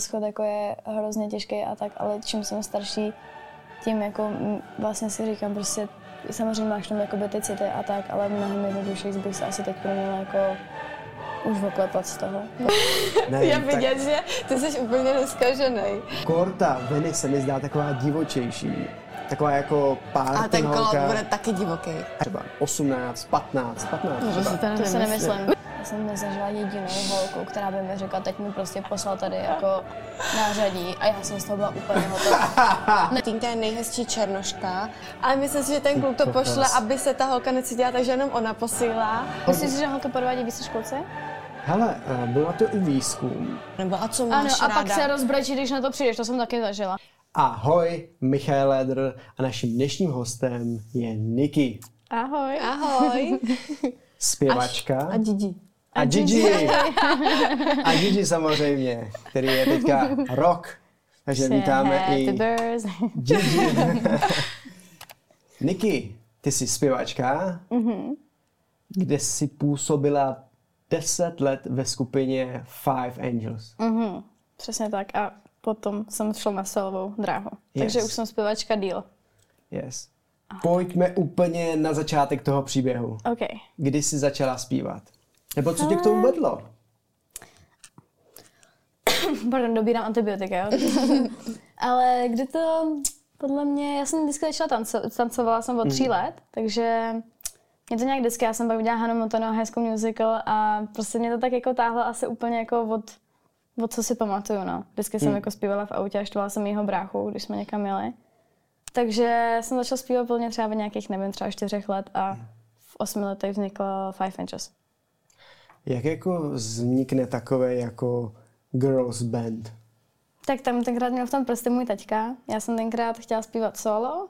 rozchod jako je hrozně těžký a tak, ale čím jsem starší, tím jako vlastně si říkám prostě, samozřejmě máš tam jakoby ty city a tak, ale mnohem jednodušší bych se asi teď měla jako už oklepat z toho. Ne, Je vidět, tak... že ty jsi úplně neskažený. Korta Veny se mi zdá taková divočejší. Taková jako pár A ten kolot bude taky divoký. Třeba 18, 15, 15. No, to, to, to se nemyslím. Já jsem nezažila jedinou holku, která by mi řekla, teď mi prostě poslal tady jako nářadí a já jsem z toho byla úplně hotová. Týnka je nejhezčí černoška, ale myslím si, že ten kluk to pošle, aby se ta holka necítila, takže jenom ona posílá. Myslíš, že holka podvádí více školce? Hele, eh, byla to i výzkum. Nebo a co máš Ano, a ráda? pak se rozbrečí, když na to přijdeš, to jsem taky zažila. Ahoj, Michal Ledr a naším dnešním hostem je Niky. Ahoj. Ahoj. Zpěvačka. A Gigi. A Gigi. A Gigi samozřejmě, který je teďka rok. Takže vítáme i Gigi. Niky, ty jsi zpěvačka, mm-hmm. kde jsi působila 10 let ve skupině Five Angels. Mm-hmm. Přesně tak. A potom jsem šla na solovou dráhu. Yes. Takže už jsem zpěvačka díl. Yes. Pojďme úplně na začátek toho příběhu. Okay. Kdy jsi začala zpívat? Nebo co tě k tomu vedlo? Pardon, dobírám antibiotika, jo? Ale kdy to, podle mě, já jsem vždycky začala tanco, tancovala jsem od tří mm. let, takže mě to nějak vždycky, já jsem pak udělala Hannah Montana High School Musical a prostě mě to tak jako táhlo asi úplně jako od, od co si pamatuju, no. Vždycky mm. jsem jako zpívala v autě a štvala jsem jeho bráchu, když jsme někam jeli. Takže jsem začala zpívat plně třeba v nějakých, nevím, třeba čtyřech let a v osmi letech vznikla Five Inches. Jak jako vznikne takové jako girls band? Tak tam tenkrát měl v tom prsty můj taťka. Já jsem tenkrát chtěla zpívat solo,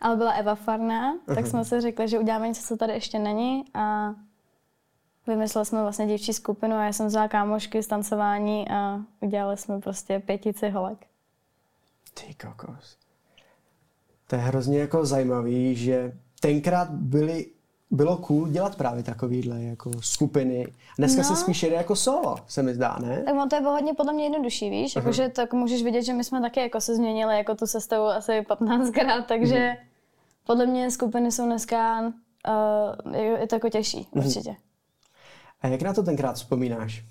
ale byla Eva Farná, uh-huh. tak jsme si řekli, že uděláme něco, co tady ještě není a vymysleli jsme vlastně dívčí skupinu a já jsem vzala kámošky z tancování a udělali jsme prostě pětici holek. Ty kokos. To je hrozně jako zajímavý, že tenkrát byly bylo cool dělat právě takovýhle jako skupiny. Dneska no. se spíš jede jako solo, se mi zdá, ne? Tak on to je hodně podle mě jednodušší, víš? Uh-huh. Jakože tak můžeš vidět, že my jsme taky jako se změnili jako tu sestavu asi 15krát, takže uh-huh. podle mě skupiny jsou dneska, uh, je, je to jako těžší, uh-huh. určitě. A jak na to tenkrát vzpomínáš?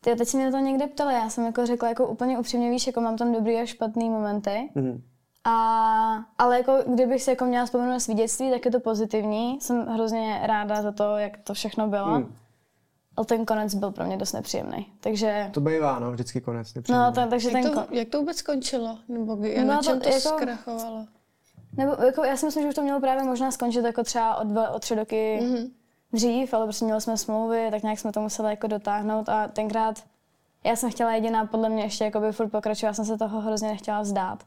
Ty, teď si mě to někde ptali, já jsem jako řekla jako úplně upřímně, víš, jako mám tam dobrý a špatný momenty. Uh-huh. A, ale jako kdybych si jako měla vzpomenout na svý dětství, tak je to pozitivní. Jsem hrozně ráda za to, jak to všechno bylo. Hmm. Ale ten konec byl pro mě dost nepříjemný. Takže... To bývá, no, vždycky konec nepříjemný. No, to, takže jak, ten to, jak to vůbec skončilo? Nebo no, na čem to, to jako, zkrachovalo? Nebo jako, já si myslím, že už to mělo právě možná skončit jako třeba o, dva, o tři roky mm-hmm. dřív, ale prostě měli jsme smlouvy, tak nějak jsme to museli jako dotáhnout a tenkrát já jsem chtěla jediná podle mě ještě jakoby furt pokračovat, já jsem se toho hrozně nechtěla vzdát.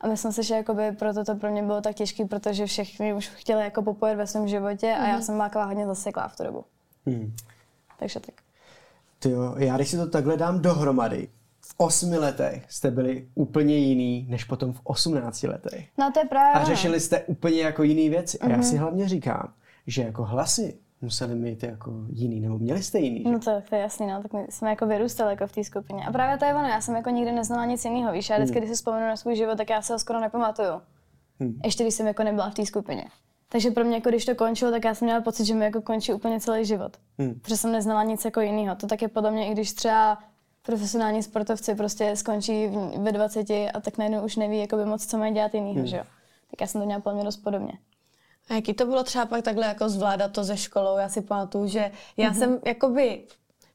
A myslím si, že jakoby proto to pro mě bylo tak těžké, protože všichni už chtěli jako popojet ve svém životě a mm-hmm. já mhm. jsem byla hodně zaseklá v tu dobu. Mm. Takže tak. Ty jo, já když si to takhle dám dohromady, v osmi letech jste byli úplně jiný, než potom v osmnácti letech. No to je právě. A řešili jste úplně jako jiný věci. Mm-hmm. A já mhm. si hlavně říkám, že jako hlasy museli mít jako jiný, nebo měli jste jiný, že? No to, to je jasný, no, tak my jsme jako vyrůstali jako v té skupině. A právě to je ono, já jsem jako nikdy neznala nic jiného, víš, já vždycky, hmm. když si vzpomenu na svůj život, tak já se ho skoro nepamatuju. Hmm. Ještě když jsem jako nebyla v té skupině. Takže pro mě, jako když to končilo, tak já jsem měla pocit, že mi jako končí úplně celý život. Hmm. Protože jsem neznala nic jako jiného. To tak je podle mě, i když třeba profesionální sportovci prostě skončí ve 20 a tak najednou už neví jakoby moc, co mají dělat jiného, hmm. že jo. Tak já jsem to měla mě dost podobně. A jaký to bylo třeba pak takhle jako zvládat to ze školou? Já si pamatuju, že já mm-hmm. jsem jakoby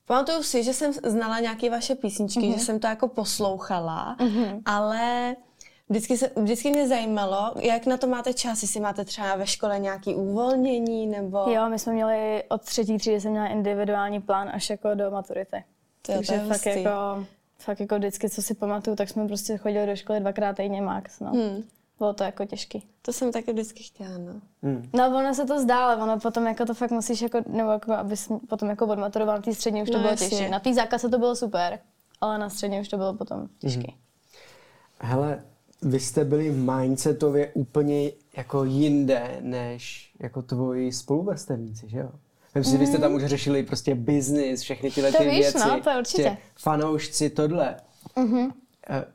Pamatuju si, že jsem znala nějaké vaše písničky, mm-hmm. že jsem to jako poslouchala, mm-hmm. ale vždycky, se, vždycky mě zajímalo, jak na to máte čas, jestli máte třeba ve škole nějaké uvolnění, nebo... Jo, my jsme měli od třetí třídy jsem měla individuální plán až jako do maturity. To Takže to fakt jako, fakt jako vždycky, co si pamatuju, tak jsme prostě chodili do školy dvakrát týdně max, no. Hmm bylo to jako těžký. To jsem taky vždycky chtěla, no. Hmm. No ono se to zdá, ale ono potom jako to fakt musíš jako, nebo jako, abys potom jako odmaturoval na té střední, už to no, bylo těžší. Na té základce to bylo super, ale na střední už to bylo potom těžké. Hmm. Hele, vy jste byli mindsetově úplně jako jinde, než jako tvoji spoluvrstevníci, že jo? Myslím si, že vy jste tam už řešili prostě biznis, všechny tyhle To ty víš, věci. no, to určitě. Tě, fanoušci, tohle. Mm-hmm.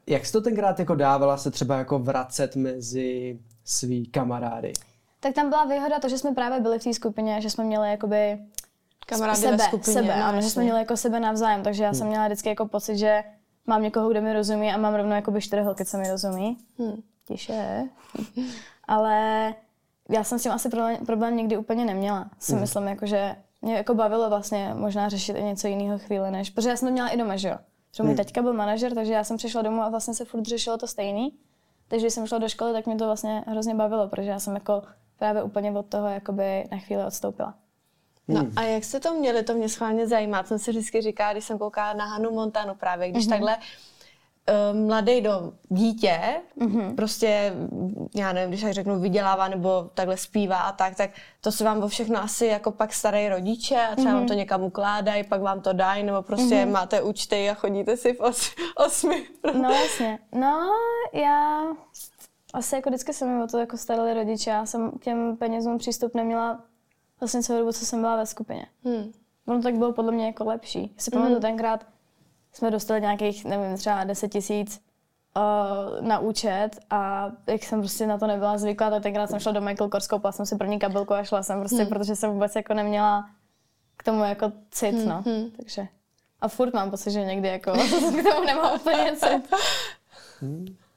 Jak jsi to tenkrát jako dávala se třeba jako vracet mezi svý kamarády? Tak tam byla výhoda to, že jsme právě byli v té skupině, že jsme měli jakoby Kamarády sebe, ve skupině. sebe, no, ano, že jsme měli jako sebe navzájem, takže já jsem měla vždycky jako pocit, že mám někoho, kdo mi rozumí a mám rovnou jakoby čtyři holky, co mi rozumí. Hmm. Tiše. Ale já jsem s tím asi problém, problém nikdy úplně neměla. Si myslím, jako, že mě jako bavilo vlastně možná řešit i něco jiného chvíli, než, protože já jsem to měla i doma, že jo. Protože můj teďka byl manažer, takže já jsem přišla domů a vlastně se furt řešilo to stejný. Takže když jsem šla do školy, tak mě to vlastně hrozně bavilo, protože já jsem jako právě úplně od toho jakoby na chvíli odstoupila. No a jak jste to měli, to mě schválně zajímá, co jsem si vždycky říká, když jsem koukala na Hanu Montanu právě, když mm-hmm. takhle mladý do dítě, mm-hmm. prostě, já nevím, když tak řeknu, vydělává nebo takhle zpívá a tak, tak to se vám o všechno asi jako pak starají rodiče a třeba mm-hmm. vám to někam ukládají, pak vám to dají, nebo prostě mm-hmm. máte účty a chodíte si v os, osmi. No jasně. No, já asi jako vždycky se mi o to jako starali rodiče. Já jsem k těm penězům přístup neměla vlastně celou dobu, co jsem byla ve skupině. Hmm. Ono tak bylo podle mě jako lepší. Já si pamatuju, tenkrát jsme dostali nějakých, nevím, třeba 10 tisíc uh, na účet a jak jsem prostě na to nebyla zvyklá, tak tenkrát jsem šla do Michael Kors, koupila jsem si první kabelku a šla jsem prostě, protože jsem vůbec jako neměla k tomu jako cit, no. Takže a furt mám pocit, že někdy jako k tomu nemám úplně cit.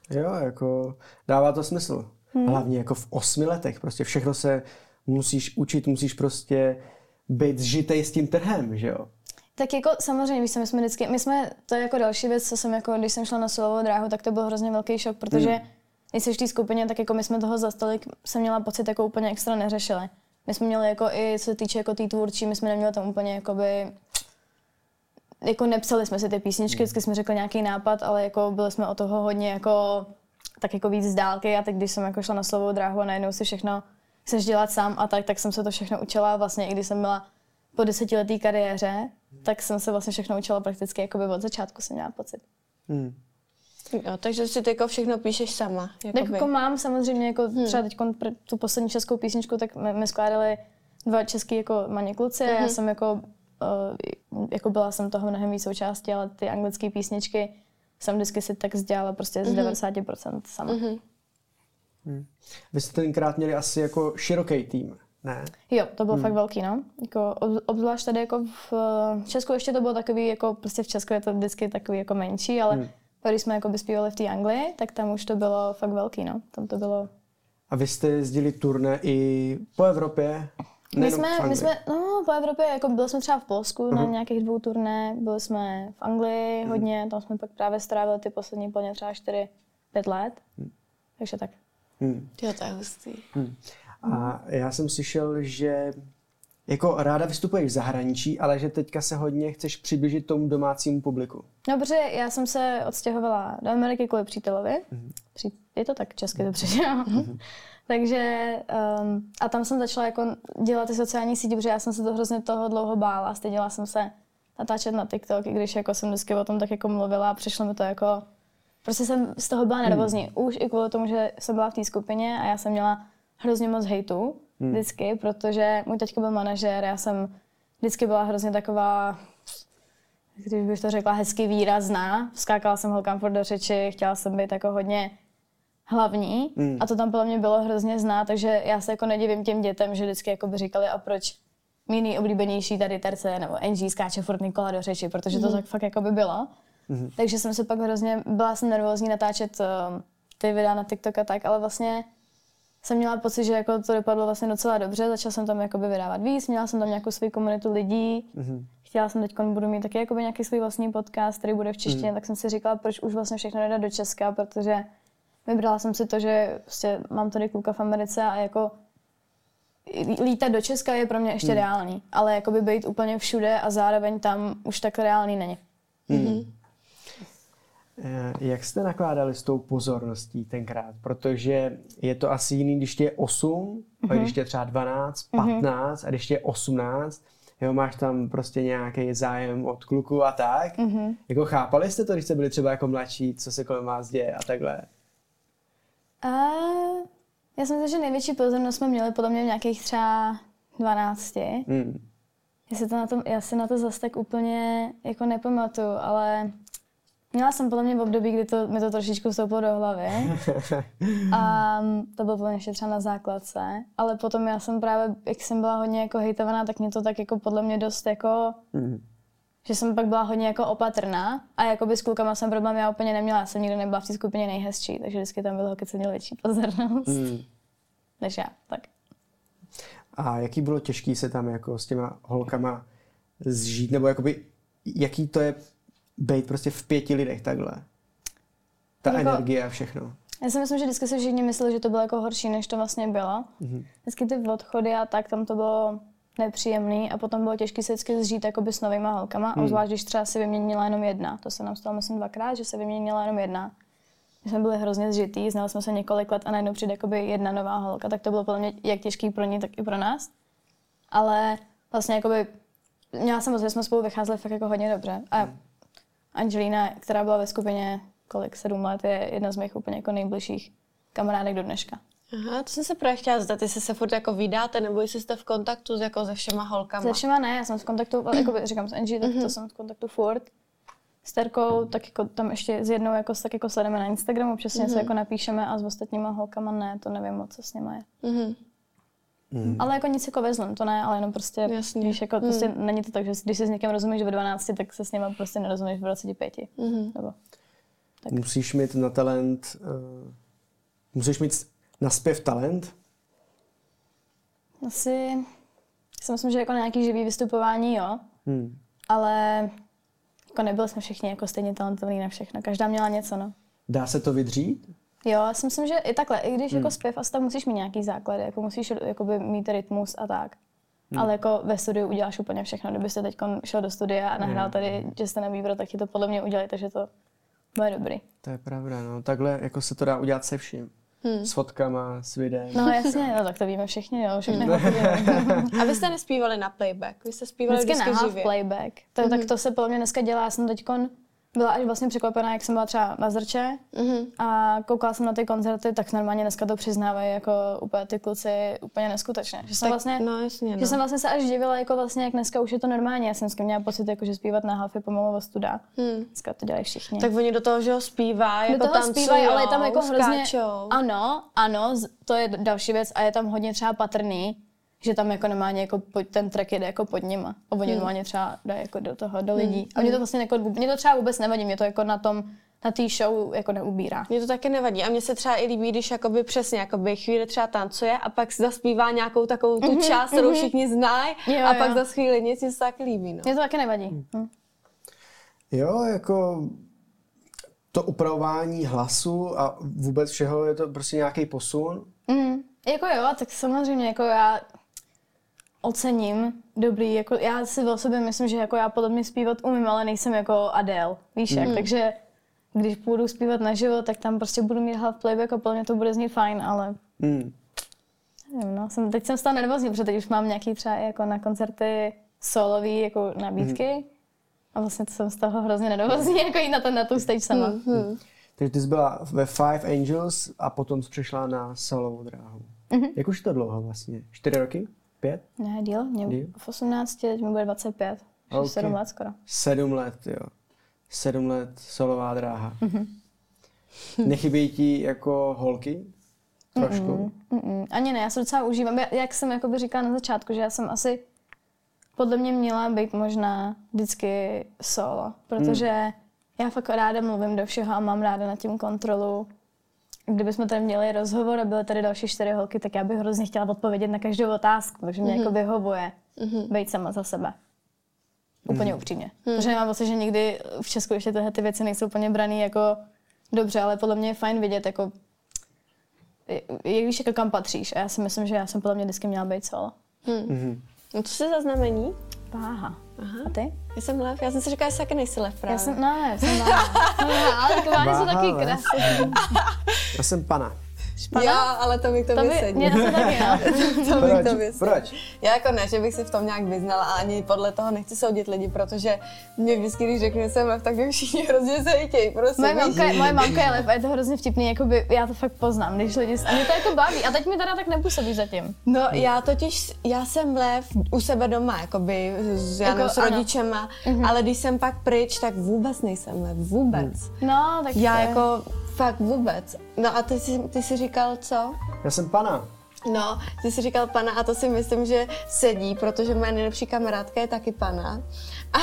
Jo, jako dává to smysl. Hmm. Hlavně jako v osmi letech, prostě všechno se musíš učit, musíš prostě být zžitej s tím trhem, že jo? Tak jako samozřejmě, víš, my jsme vždycky, my jsme, to je jako další věc, co jsem jako, když jsem šla na silovou dráhu, tak to byl hrozně velký šok, protože Hmm. když jsi v té skupině, tak jako my jsme toho za stolik, jsem měla pocit, jako úplně extra neřešili. My jsme měli jako i, co se týče jako tý tvůrčí, my jsme neměli tam úplně jakoby, jako nepsali jsme si ty písničky, vždycky jsme řekli nějaký nápad, ale jako byli jsme o toho hodně jako, tak jako víc z dálky a teď, když jsem jako šla na slovou dráhu a najednou si všechno chceš dělat sám a tak, tak jsem se to všechno učila vlastně, i když jsem byla po desetiletý kariéře, tak jsem se vlastně všechno učila prakticky jakoby od začátku, jsem měla pocit. Hmm. Jo, takže si ty jako všechno píšeš sama. Tak jakoby. jako mám samozřejmě, jako hmm. třeba teď tu poslední českou písničku, tak my, my skládali dva český jako maně kluci a já jsem jako, uh, jako byla jsem toho mnohem víc součástí, ale ty anglické písničky jsem vždycky si tak dělala prostě z 90% sama. Vy jste tenkrát měli asi jako široký tým, ne? Jo, to bylo hmm. fakt velký, no. Jako, ob- obzvlášť tady jako v eh, Česku ještě to bylo takový, jako prostě v Česku je to vždycky takový jako menší, ale hmm. když jsme jako by zpívali v té Anglii, tak tam už to bylo fakt velký, no. Tam to bylo... A vy jste jezdili turné i po Evropě? My v jsme, my jsme, no po Evropě, jako byli jsme třeba v Polsku uh-huh. na nějakých dvou turné, byli jsme v Anglii hodně, tam jsme pak právě strávili ty poslední plně třeba 4-5 let. Takže tak. Hmm. Jo, to je hustý. A já jsem slyšel, že jako ráda vystupuješ v zahraničí, ale že teďka se hodně chceš přiblížit tomu domácímu publiku. No, protože já jsem se odstěhovala do Ameriky kvůli přítelovi. Pří, je to tak česky dobře, že jo? Takže um, a tam jsem začala jako dělat ty sociální sítě, protože já jsem se to hrozně toho dlouho bála. Styděla jsem se natáčet na TikTok, i když jako jsem vždycky o tom tak jako mluvila a přišlo mi to jako... Prostě jsem z toho byla nervózní. Už i kvůli tomu, že jsem byla v té skupině a já jsem měla hrozně moc hejtu vždycky, protože můj teďka byl manažer, já jsem vždycky byla hrozně taková když bych to řekla hezky výrazná. Skákala jsem holkám furt do řeči, chtěla jsem být jako hodně hlavní mm. a to tam podle mě bylo hrozně znát, takže já se jako nedivím těm dětem, že vždycky jako by říkali a proč mý nejoblíbenější tady terce nebo NG skáče furt Nikola do řeči, protože to Mhm. tak fakt jako by bylo. Mm. Takže jsem se pak hrozně, byla jsem nervózní natáčet um, ty videa na TikTok a tak, ale vlastně jsem měla pocit, že jako to dopadlo vlastně docela dobře, začala jsem tam jakoby vydávat víc, měla jsem tam nějakou svou komunitu lidí, mm-hmm. chtěla jsem teď budu mít taky jakoby nějaký svůj vlastní podcast, který bude v češtině, mm. tak jsem si říkala, proč už vlastně všechno nedat do Česka, protože vybrala jsem si to, že prostě mám tady kluka v Americe a jako lítat do Česka je pro mě ještě mm. reálný, ale jakoby být úplně všude a zároveň tam už tak reálný není. Eh, Jak jste nakládali s tou pozorností tenkrát? Protože je to asi jiný, když tě je 8, mm-hmm. a když tě je třeba 12, 15 mm-hmm. a když tě je 18, jo, máš tam prostě nějaký zájem od kluku a tak. Mm-hmm. Jako chápali jste to, když jste byli třeba jako mladší, co se kolem vás děje a takhle? A já si myslím, že největší pozornost jsme měli podle mě v nějakých třeba 12. Hmm. Já si, to na to, já si na to zase tak úplně jako nepamatuju, ale měla jsem podle mě v období, kdy to, mi to trošičku vstoupilo do hlavy. A to bylo podle mě ještě třeba na základce. Ale potom já jsem právě, jak jsem byla hodně jako hejtovaná, tak mě to tak jako podle mě dost jako... Mm. Že jsem pak byla hodně jako opatrná a jako by s klukama jsem problém já úplně neměla. Já jsem nikdy nebyla v té skupině nejhezčí, takže vždycky tam bylo, když jsem měl větší pozornost. Mm. Než já, tak. A jaký bylo těžký se tam jako s těma holkama zžít, nebo jakoby, jaký to je být prostě v pěti lidech takhle? Ta jako, energie a všechno. Já si myslím, že vždycky si všichni mysleli, že to bylo jako horší, než to vlastně bylo. Mm-hmm. Vždycky ty odchody a tak, tam to bylo nepříjemný a potom bylo těžké se vždycky zžít jakoby s novýma holkama, mm. obzvlášť když třeba si vyměnila jenom jedna. To se nám stalo myslím dvakrát, že se vyměnila jenom jedna. My jsme byli hrozně zžitý, znali jsme se několik let a najednou přijde jakoby jedna nová holka, tak to bylo podle mě jak těžký pro ní, tak i pro nás. Ale vlastně jakoby, měla jsem že jsme spolu vycházeli fakt jako hodně dobře. A mm. Angelina, která byla ve skupině kolik, sedm let, je jedna z mých úplně jako nejbližších kamarádek do dneška. Aha, to jsem se právě chtěla zeptat, jestli se furt jako vydáte, nebo jestli jste v kontaktu s, jako se všema holkama. Se všema ne, já jsem v kontaktu, jako říkám s Angie, tak to mhm. jsem v kontaktu furt. S Terkou, tak jako tam ještě s jednou jako, tak jako sledujeme na Instagramu, přesně mm-hmm. se jako napíšeme a s ostatníma holkama ne, to nevím moc, co s nimi je. Mm-hmm. Mm. Ale jako nic jako vezlem, to ne, ale jenom prostě, Jasně. Víš, jako, mm. prostě není to tak, že když si s někým rozumíš ve 12, tak se s ním prostě nerozumíš v 25. Mm-hmm. Nebo, tak. Musíš mít na talent, uh, musíš mít na zpěv talent? Asi, si myslím, že jako na nějaký živý vystupování, jo. Hmm. Ale jako nebyli jsme všichni jako stejně talentovaní na všechno. Každá měla něco, no. Dá se to vydřít? Jo, já si myslím, že i takhle, i když jako hmm. jako zpěv asi tam musíš mít nějaký základ, jako musíš jakoby mít rytmus a tak. Hmm. Ale jako ve studiu uděláš úplně všechno. Kdybyste teď šel do studia a nahrál hmm. tady, že jste na výbor, tak ti to podle mě udělali, takže to bude dobrý. To je pravda, no. Takhle jako se to dá udělat se vším. Hmm. S fotkama, s videem. No jasně, no tak to víme všichni, jo, všechny A vy jste nespívali na playback, vy jste zpívali vždycky, vždycky na živě. playback. To, mm-hmm. Tak to se podle mě dneska dělá, já jsem teďkon byla až vlastně překvapená, jak jsem byla třeba na Zrče mm-hmm. a koukala jsem na ty koncerty, tak normálně dneska to přiznávají jako úplně ty kluci úplně neskutečné. Že jsem tak, vlastně, no, jasně, no. že jsem vlastně se až divila, jako vlastně, jak dneska už je to normálně. Já jsem s měla pocit, jako, že zpívat na halfě pomalu studa. Hmm. Dneska to dělají všichni. Tak oni do toho, že ho zpívají, jako do toho zpívají, ale je tam jako hrozně... Ano, ano, to je další věc a je tam hodně třeba patrný, že tam jako nemá jako pod, ten track jede jako pod nima. A oni hmm. normálně třeba dají jako do toho, do lidí. Hmm. A mě to vlastně jako, mě to třeba vůbec nevadí, mě to jako na tom, na té show jako neubírá. Mně to taky nevadí. A mně se třeba i líbí, když jakoby přesně jakoby chvíli třeba tancuje a pak si zaspívá nějakou takovou tu mm-hmm, část, kterou mm-hmm. všichni znají a pak za chvíli nic, mě to taky líbí. No. Mně to taky nevadí. Mm. Jo, jako to upravování hlasu a vůbec všeho je to prostě nějaký posun. Mm. Jako jo, tak samozřejmě, jako já ocením dobrý, jako já si o sobě myslím, že jako já podle mě zpívat umím, ale nejsem jako Adele, víš jak, mm. takže když půjdu zpívat naživo, tak tam prostě budu mít half playback a podle mě to bude znít fajn, ale mm. nevím, no, jsem, teď jsem stala nervózní, protože teď už mám nějaký třeba jako na koncerty solový jako nabídky mm. a vlastně to jsem z toho hrozně nervózní, jako jít na, ten, na tu stage sama. Mm. Takže ty jsi byla ve Five Angels a potom jsi přešla na solovou dráhu. Mm-hmm. Jak už to dlouho vlastně? Čtyři roky? Pět? Ne, díl. Mě díl? v 18, teď mi bude 25. Okay. Sedm let skoro. Sedm let, jo. Sedm let solová dráha. Mm-hmm. Nechybějí ti jako holky? Trošku? Mm-mm, mm-mm. Ani ne, já se docela užívám. Jak jsem jako by říkala na začátku, že já jsem asi podle mě měla být možná vždycky solo, protože mm. já fakt ráda mluvím do všeho a mám ráda na tím kontrolu kdybychom tady měli rozhovor a byly tady další čtyři holky, tak já bych hrozně chtěla odpovědět na každou otázku, takže mě mm-hmm. jako vyhovuje mm-hmm. být sama za sebe. Úplně mm-hmm. upřímně. Mm-hmm. Protože mám pocit, že nikdy v Česku ještě tyhle ty věci nejsou úplně braný jako dobře, ale podle mě je fajn vidět, jako jak víš, jako kam patříš. A já si myslím, že já jsem podle mě vždycky měla být solo. Mm-hmm. No to se zaznamení? Váha. Aha. A ty? Já jsem lev. Já jsem si říkala, že taky nejsi lev právě. Já jsem, ne, jsem váha. no, ale ty váhy jsou taky krásné. Já jsem pana. Špana? Já, ale to mi k To tobě by, sedí. mě asi taky, to mi k Proč? tobě sedí. Proč? Já jako ne, že bych si v tom nějak vyznala a ani podle toho nechci soudit lidi, protože mě vždycky, když řeknu, že jsem lev, tak mě všichni hrozně zajtějí. Prostě, Moje mamka, je- moje mamka je lev a je to hrozně vtipný, jakoby, já to fakt poznám, když lidi, a mě to jako baví. A teď mi teda tak nepůsobí zatím. No já totiž, já jsem lev u sebe doma, jakoby s, Jako s ano. rodičema, ale když jsem pak pryč, tak vůbec nejsem lev, vůbec. No, tak Já to je- jako fakt vůbec. No a ty jsi, ty jsi říkal co? Já jsem pana. No, ty jsi říkal pana a to si myslím, že sedí, protože moje nejlepší kamarádka je taky pana. A,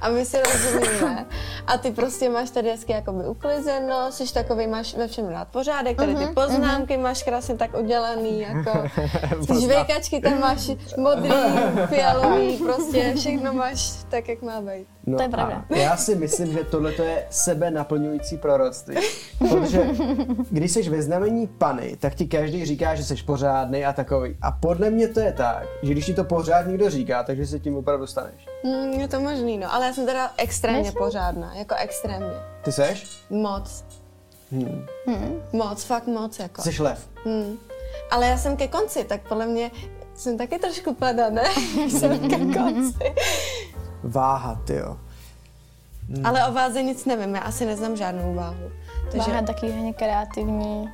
a my si rozumíme. A ty prostě máš tady hezky jakoby uklizeno, jsi takový, máš ve všem rád pořádek, tady ty poznámky máš krásně tak udělaný, jako ty žvejkačky tam máš modrý, fialový, prostě všechno máš tak, jak má být. No To je pravda. A já si myslím, že tohle je sebe naplňující proroctví. Protože když jsi ve znamení pany, tak ti každý říká, že jsi pořádný a takový. A podle mě to je tak, že když ti to pořád někdo říká, takže se tím opravdu staneš. Hmm, je to možný, no, ale já jsem teda extrémně Myslím- pořádná, jako extrémně. Ty seš? Moc. Hmm. Moc, fakt moc, jako. Jsi lev. Hmm. Ale já jsem ke konci, tak podle mě jsem taky trošku pada, ne? jsem ke konci. Váha, ty jo. Ale o váze nic nevím, já asi neznám žádnou váhu. Takže Váha je taky hodně kreativní.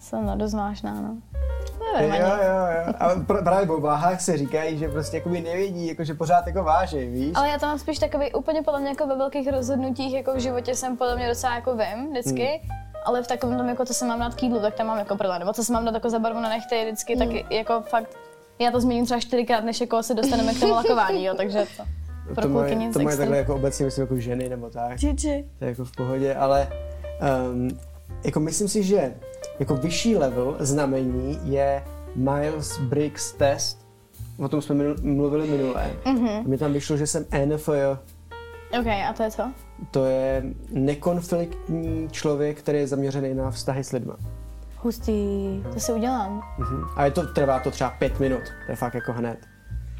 Jsem no, dost vážná, no. Nevím Jo, ani. jo, jo. A pr- právě o váhách se říkají, že prostě jakoby nevědí, jako že pořád jako vážej, víš? Ale já to mám spíš takový úplně podle mě jako ve velkých rozhodnutích jako v životě jsem podle mě docela jako vím vždycky. Hmm. Ale v takovém tom, jako co se mám dát k jídlu, tak tam mám jako problém. Nebo co se mám dát jako za barvu na nechty vždycky, tak jako fakt, já to změním třeba čtyřikrát, než jako se dostaneme k tomu lakování, jo, takže to. Pro to mají, to mají takhle jako obecně, myslím, jako ženy nebo tak. Gigi. To je jako v pohodě, ale um, jako myslím si, že jako vyšší level znamení je Miles Briggs test. O tom jsme mluvili minule. Mm-hmm. Mi tam vyšlo, že jsem NFJ. OK, a to je co? To je nekonfliktní člověk, který je zaměřený na vztahy s lidma. Hustý, to si udělám. Mhm. A je to, trvá to třeba pět minut. To je fakt jako hned.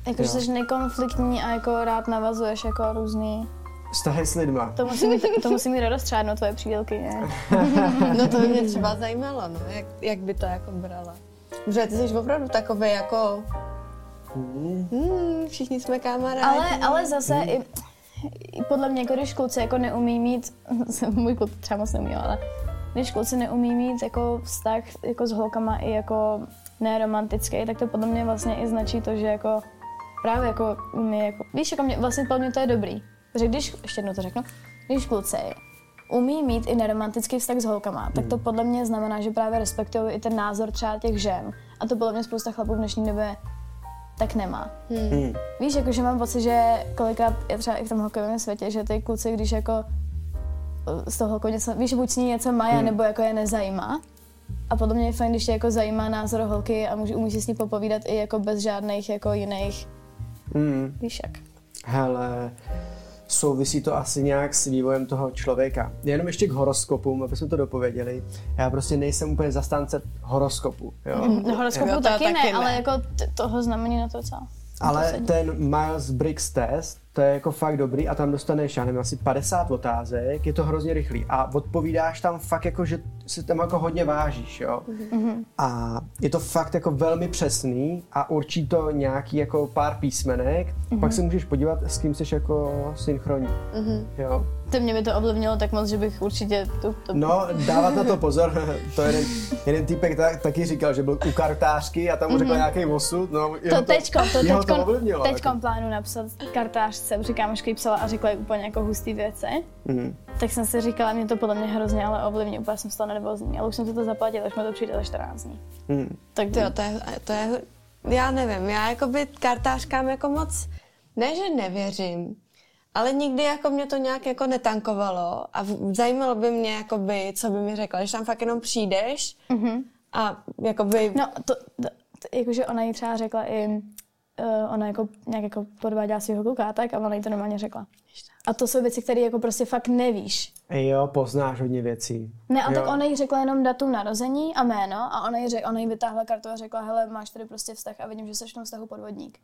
Jako, že Jo. jsi nekonfliktní a jako rád navazuješ jako různý. Vztahy s lidma. To musí mít, to musí mít rozstřádno tvoje přídelky, ne? No to by mě třeba zajímalo, no, jak, jak by to jako brala. Protože ty jsi opravdu takový jako, Mhm. hmm, všichni jsme kamarádi. Ale, ale zase i, i podle mě, jako když kluci jako neumí mít, můj kluk třeba moc neumí, ale když kluci neumí mít jako vztah jako s holkama i jako neromantický, tak to podle mě vlastně i značí to, že jako právě jako umí jako, víš, jako mě, vlastně podle mě to je dobrý. Protože když, ještě jednou to řeknu, když kluci umí mít i neromantický vztah s holkama, tak to podle mě znamená, že právě respektují i ten názor třeba těch žen. A to podle mě spousta chlapů v dnešní době tak nemá. Hmm. Víš, jako, že mám pocit, že kolikrát je třeba i v tom hokejovém světě, že ty kluci, když jako eh, z toho holkou něco, víš, buď s ní něco mají, hmm. nebo jako je nezajímá. A podle mě je fajn, když tě jako zajímá názor holky a může, umí si s ní popovídat i jako bez žádných jako jiných, Mm. víš jak. Hele, souvisí to asi nějak s vývojem toho člověka. Jenom ještě k horoskopům, aby jsme to dopověděli. Já prostě nejsem úplně zastánce horoskopu. Jo? No, horoskopu Jo, to taky, taky ne, ne. ale jako t- toho znamení na to co. Ale ten Miles Briggs test, to je jako fakt dobrý a tam dostaneš, já nevím, asi 50 otázek, je to hrozně rychlý a odpovídáš tam fakt jako, že si tam jako hodně vážíš, jo. Mm-hmm. A je to fakt jako velmi přesný a určí to nějaký jako pár písmenek, mm-hmm. pak se můžeš podívat, s kým jsi jako synchronní, mm-hmm. jo. To mě by to ovlivnilo tak moc, že bych určitě tu, to... No, dávat na to pozor, to jeden, jeden týpek tak, taky říkal, že byl u kartářky a tam mu řekl mm-hmm. nějaký osud, no, jeho To teďko, to to teďko, teďko jako. plánu napsat kartářce, protože kámoška jí psala a řekla jí úplně jako hustý věci. Mhm. Tak jsem si říkala, mě to podle mě hrozně ale ovlivní, úplně jsem z toho nervózní, ale už jsem si to zaplatila, až mi to přijde za 14 dní. Mhm. Tak Jo, to je, to je, já nevím, já jakoby kartářkám jako moc, ne, že nevěřím, ale nikdy jako mě to nějak jako netankovalo a zajímalo by mě, jakoby, co by mi řekla, když tam fakt jenom přijdeš Mhm. a jakoby, No, to, to, to jakože ona jí třeba řekla i, uh, ona jako nějak jako podváděla svého kluka, tak a ona jí to normálně řekla. A to jsou věci, které jako prostě fakt nevíš. Jo, poznáš hodně věcí. Ne, a jo. tak ona jí řekla jenom datum narození a jméno a ona jí, řek, ona jí vytáhla kartu a řekla, hele, máš tady prostě vztah a vidím, že jsi v tom vztahu podvodník.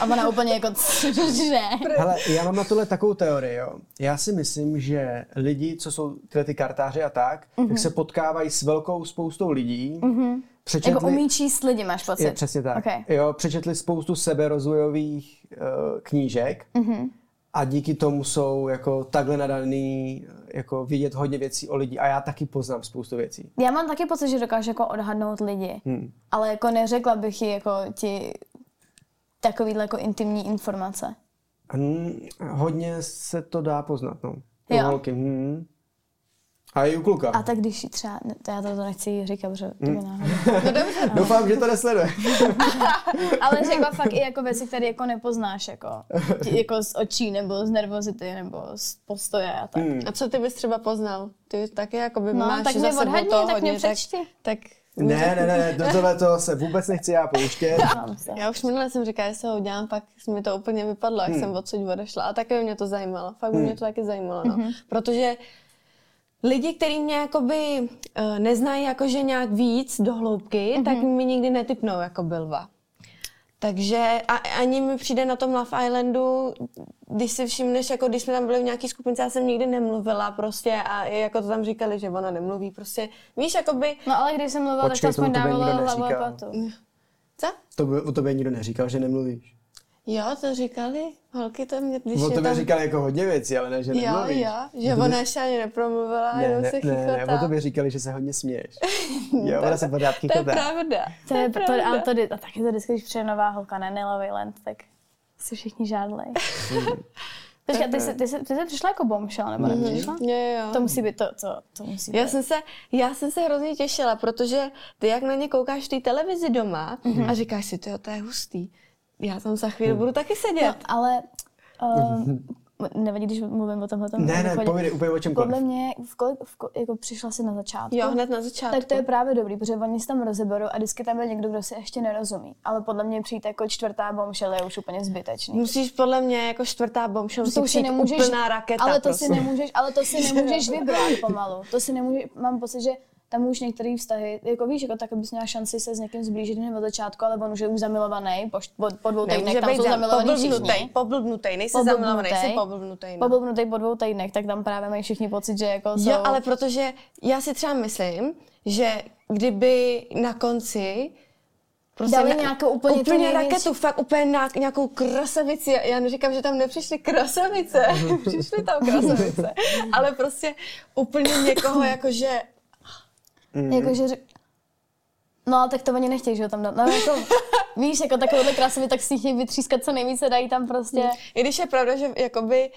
A ona úplně jako, cože? Hele, já mám na tohle takovou teorii, jo. Já si myslím, že lidi, co jsou tyhle ty kartáři a tak, mm-hmm. tak se potkávají s velkou spoustou lidí, mm-hmm. Přečetli... Jako umí číst lidi, máš pocit? Je, přesně tak. Okay. Jo, přečetli spoustu seberozvojových uh, knížek mm-hmm. a díky tomu jsou jako takhle nadaný jako vidět hodně věcí o lidi a já taky poznám spoustu věcí. Já mám taky pocit, že dokážu jako odhadnout lidi, hmm. ale jako neřekla bych jako ti takovýhle jako intimní informace. Hmm, hodně se to dá poznat, no. Jo. Holky. Hmm. A i u kluka. A tak když třeba, to já to nechci říkat, protože to by hmm. náhodou. No dobře. Doufám, že to nesleduje. Ale řekla fakt i jako věci, které jako nepoznáš, jako, jako z očí, nebo z nervozity, nebo z postoje a tak. Hmm. A co ty bys třeba poznal? Ty taky jako by no, máš tak mě odhadni, tak mě přečti. Tak, tak ne, ne, ne, do tohle to se vůbec nechci já pouštět. Já už minule jsem říkala, že se ho udělám, pak mi to úplně vypadlo, jak hmm. jsem odsud odešla. A taky mě to zajímalo. Fakt by hmm. mě to taky zajímalo, no. Hmm. Protože lidi, kteří mě jakoby uh, neznají jakože nějak víc do hloubky, hmm. tak mi nikdy netypnou jako Bilva. Takže a, ani mi přijde na tom Love Islandu, když si všimneš, jako když jsme tam byli v nějaký skupince, já jsem nikdy nemluvila prostě a jako to tam říkali, že ona nemluví prostě. Víš, by... No ale když jsem mluvila, Počkej, tak to aspoň dávala hlavu a patu. Co? To by, o tobě nikdo neříkal, že nemluvíš. Jo, to říkali. Holky to mě, když O tobě tam... říkali jako hodně věcí, ale ne, že nemluvíš. Jo, jo, že ona ještě ani nepromluvila, ne, jenom ne, se chichotá. Ne, ne, o tobě říkali, že se hodně směješ. jo, ona se pořád chichotá. To je pravda. To je, to, ale to, a taky to vždycky, když přijde nová holka na Nailový Land, tak si všichni žádlej. Počkej, ty, jsi, ty, jsi, ty jsi přišla jako bombshell, nebo mm-hmm. nepřišla? Jo, jo. To musí být to, to, to musí já být. Jsem se, já jsem se hrozně těšila, protože ty jak na ně koukáš v té televizi doma mm-hmm. a říkáš si, to je hustý já tam za chvíli budu taky sedět. No, ale uh, nevadí, když mluvím o tomhle. Ne, ne, povědej úplně o čemkoliv. Podle mě, v kolik, v kolik, jako přišla si na začátku. Jo, hned na začátku. Tak to je právě dobrý, protože oni se tam rozeberou a vždycky tam je někdo, kdo si ještě nerozumí. Ale podle mě přijít jako čtvrtá bombshell je už úplně zbytečný. Musíš podle mě jako čtvrtá bombshell to si nemůžeš, úplná raketa. Ale to prostě. si nemůžeš, ale to si nemůžeš vybrat pomalu. To si nemůžeš, mám pocit, že tam už některé vztahy, jako víš, jako tak, abys měla šanci se s někým zblížit hned od začátku, ale on už je už zamilovaný, po, po, po dvou týdnech tam jsou zamilovaný všichni. Poblbnutej, nejsi zamilovaný, jsi poblbnutej. No. Poblbnutej po dvou týdnech, tak tam právě mají všichni pocit, že jako jsou... Jo, ale protože já si třeba myslím, že kdyby na konci Prostě Dali na, nějakou úplně, úplně raketu, fakt úplně na, nějakou krasavici. Já neříkám, že tam nepřišly krasavice, přišly tam krasavice, ale prostě úplně někoho jakože Mm. Jakože řek... No, tak to oni nechtějí, že ho tam dát. No, jako, víš, jako takovouhle krásově, tak si chtějí vytřískat co nejvíce, dají tam prostě. Mm. I když je pravda, že jakoby,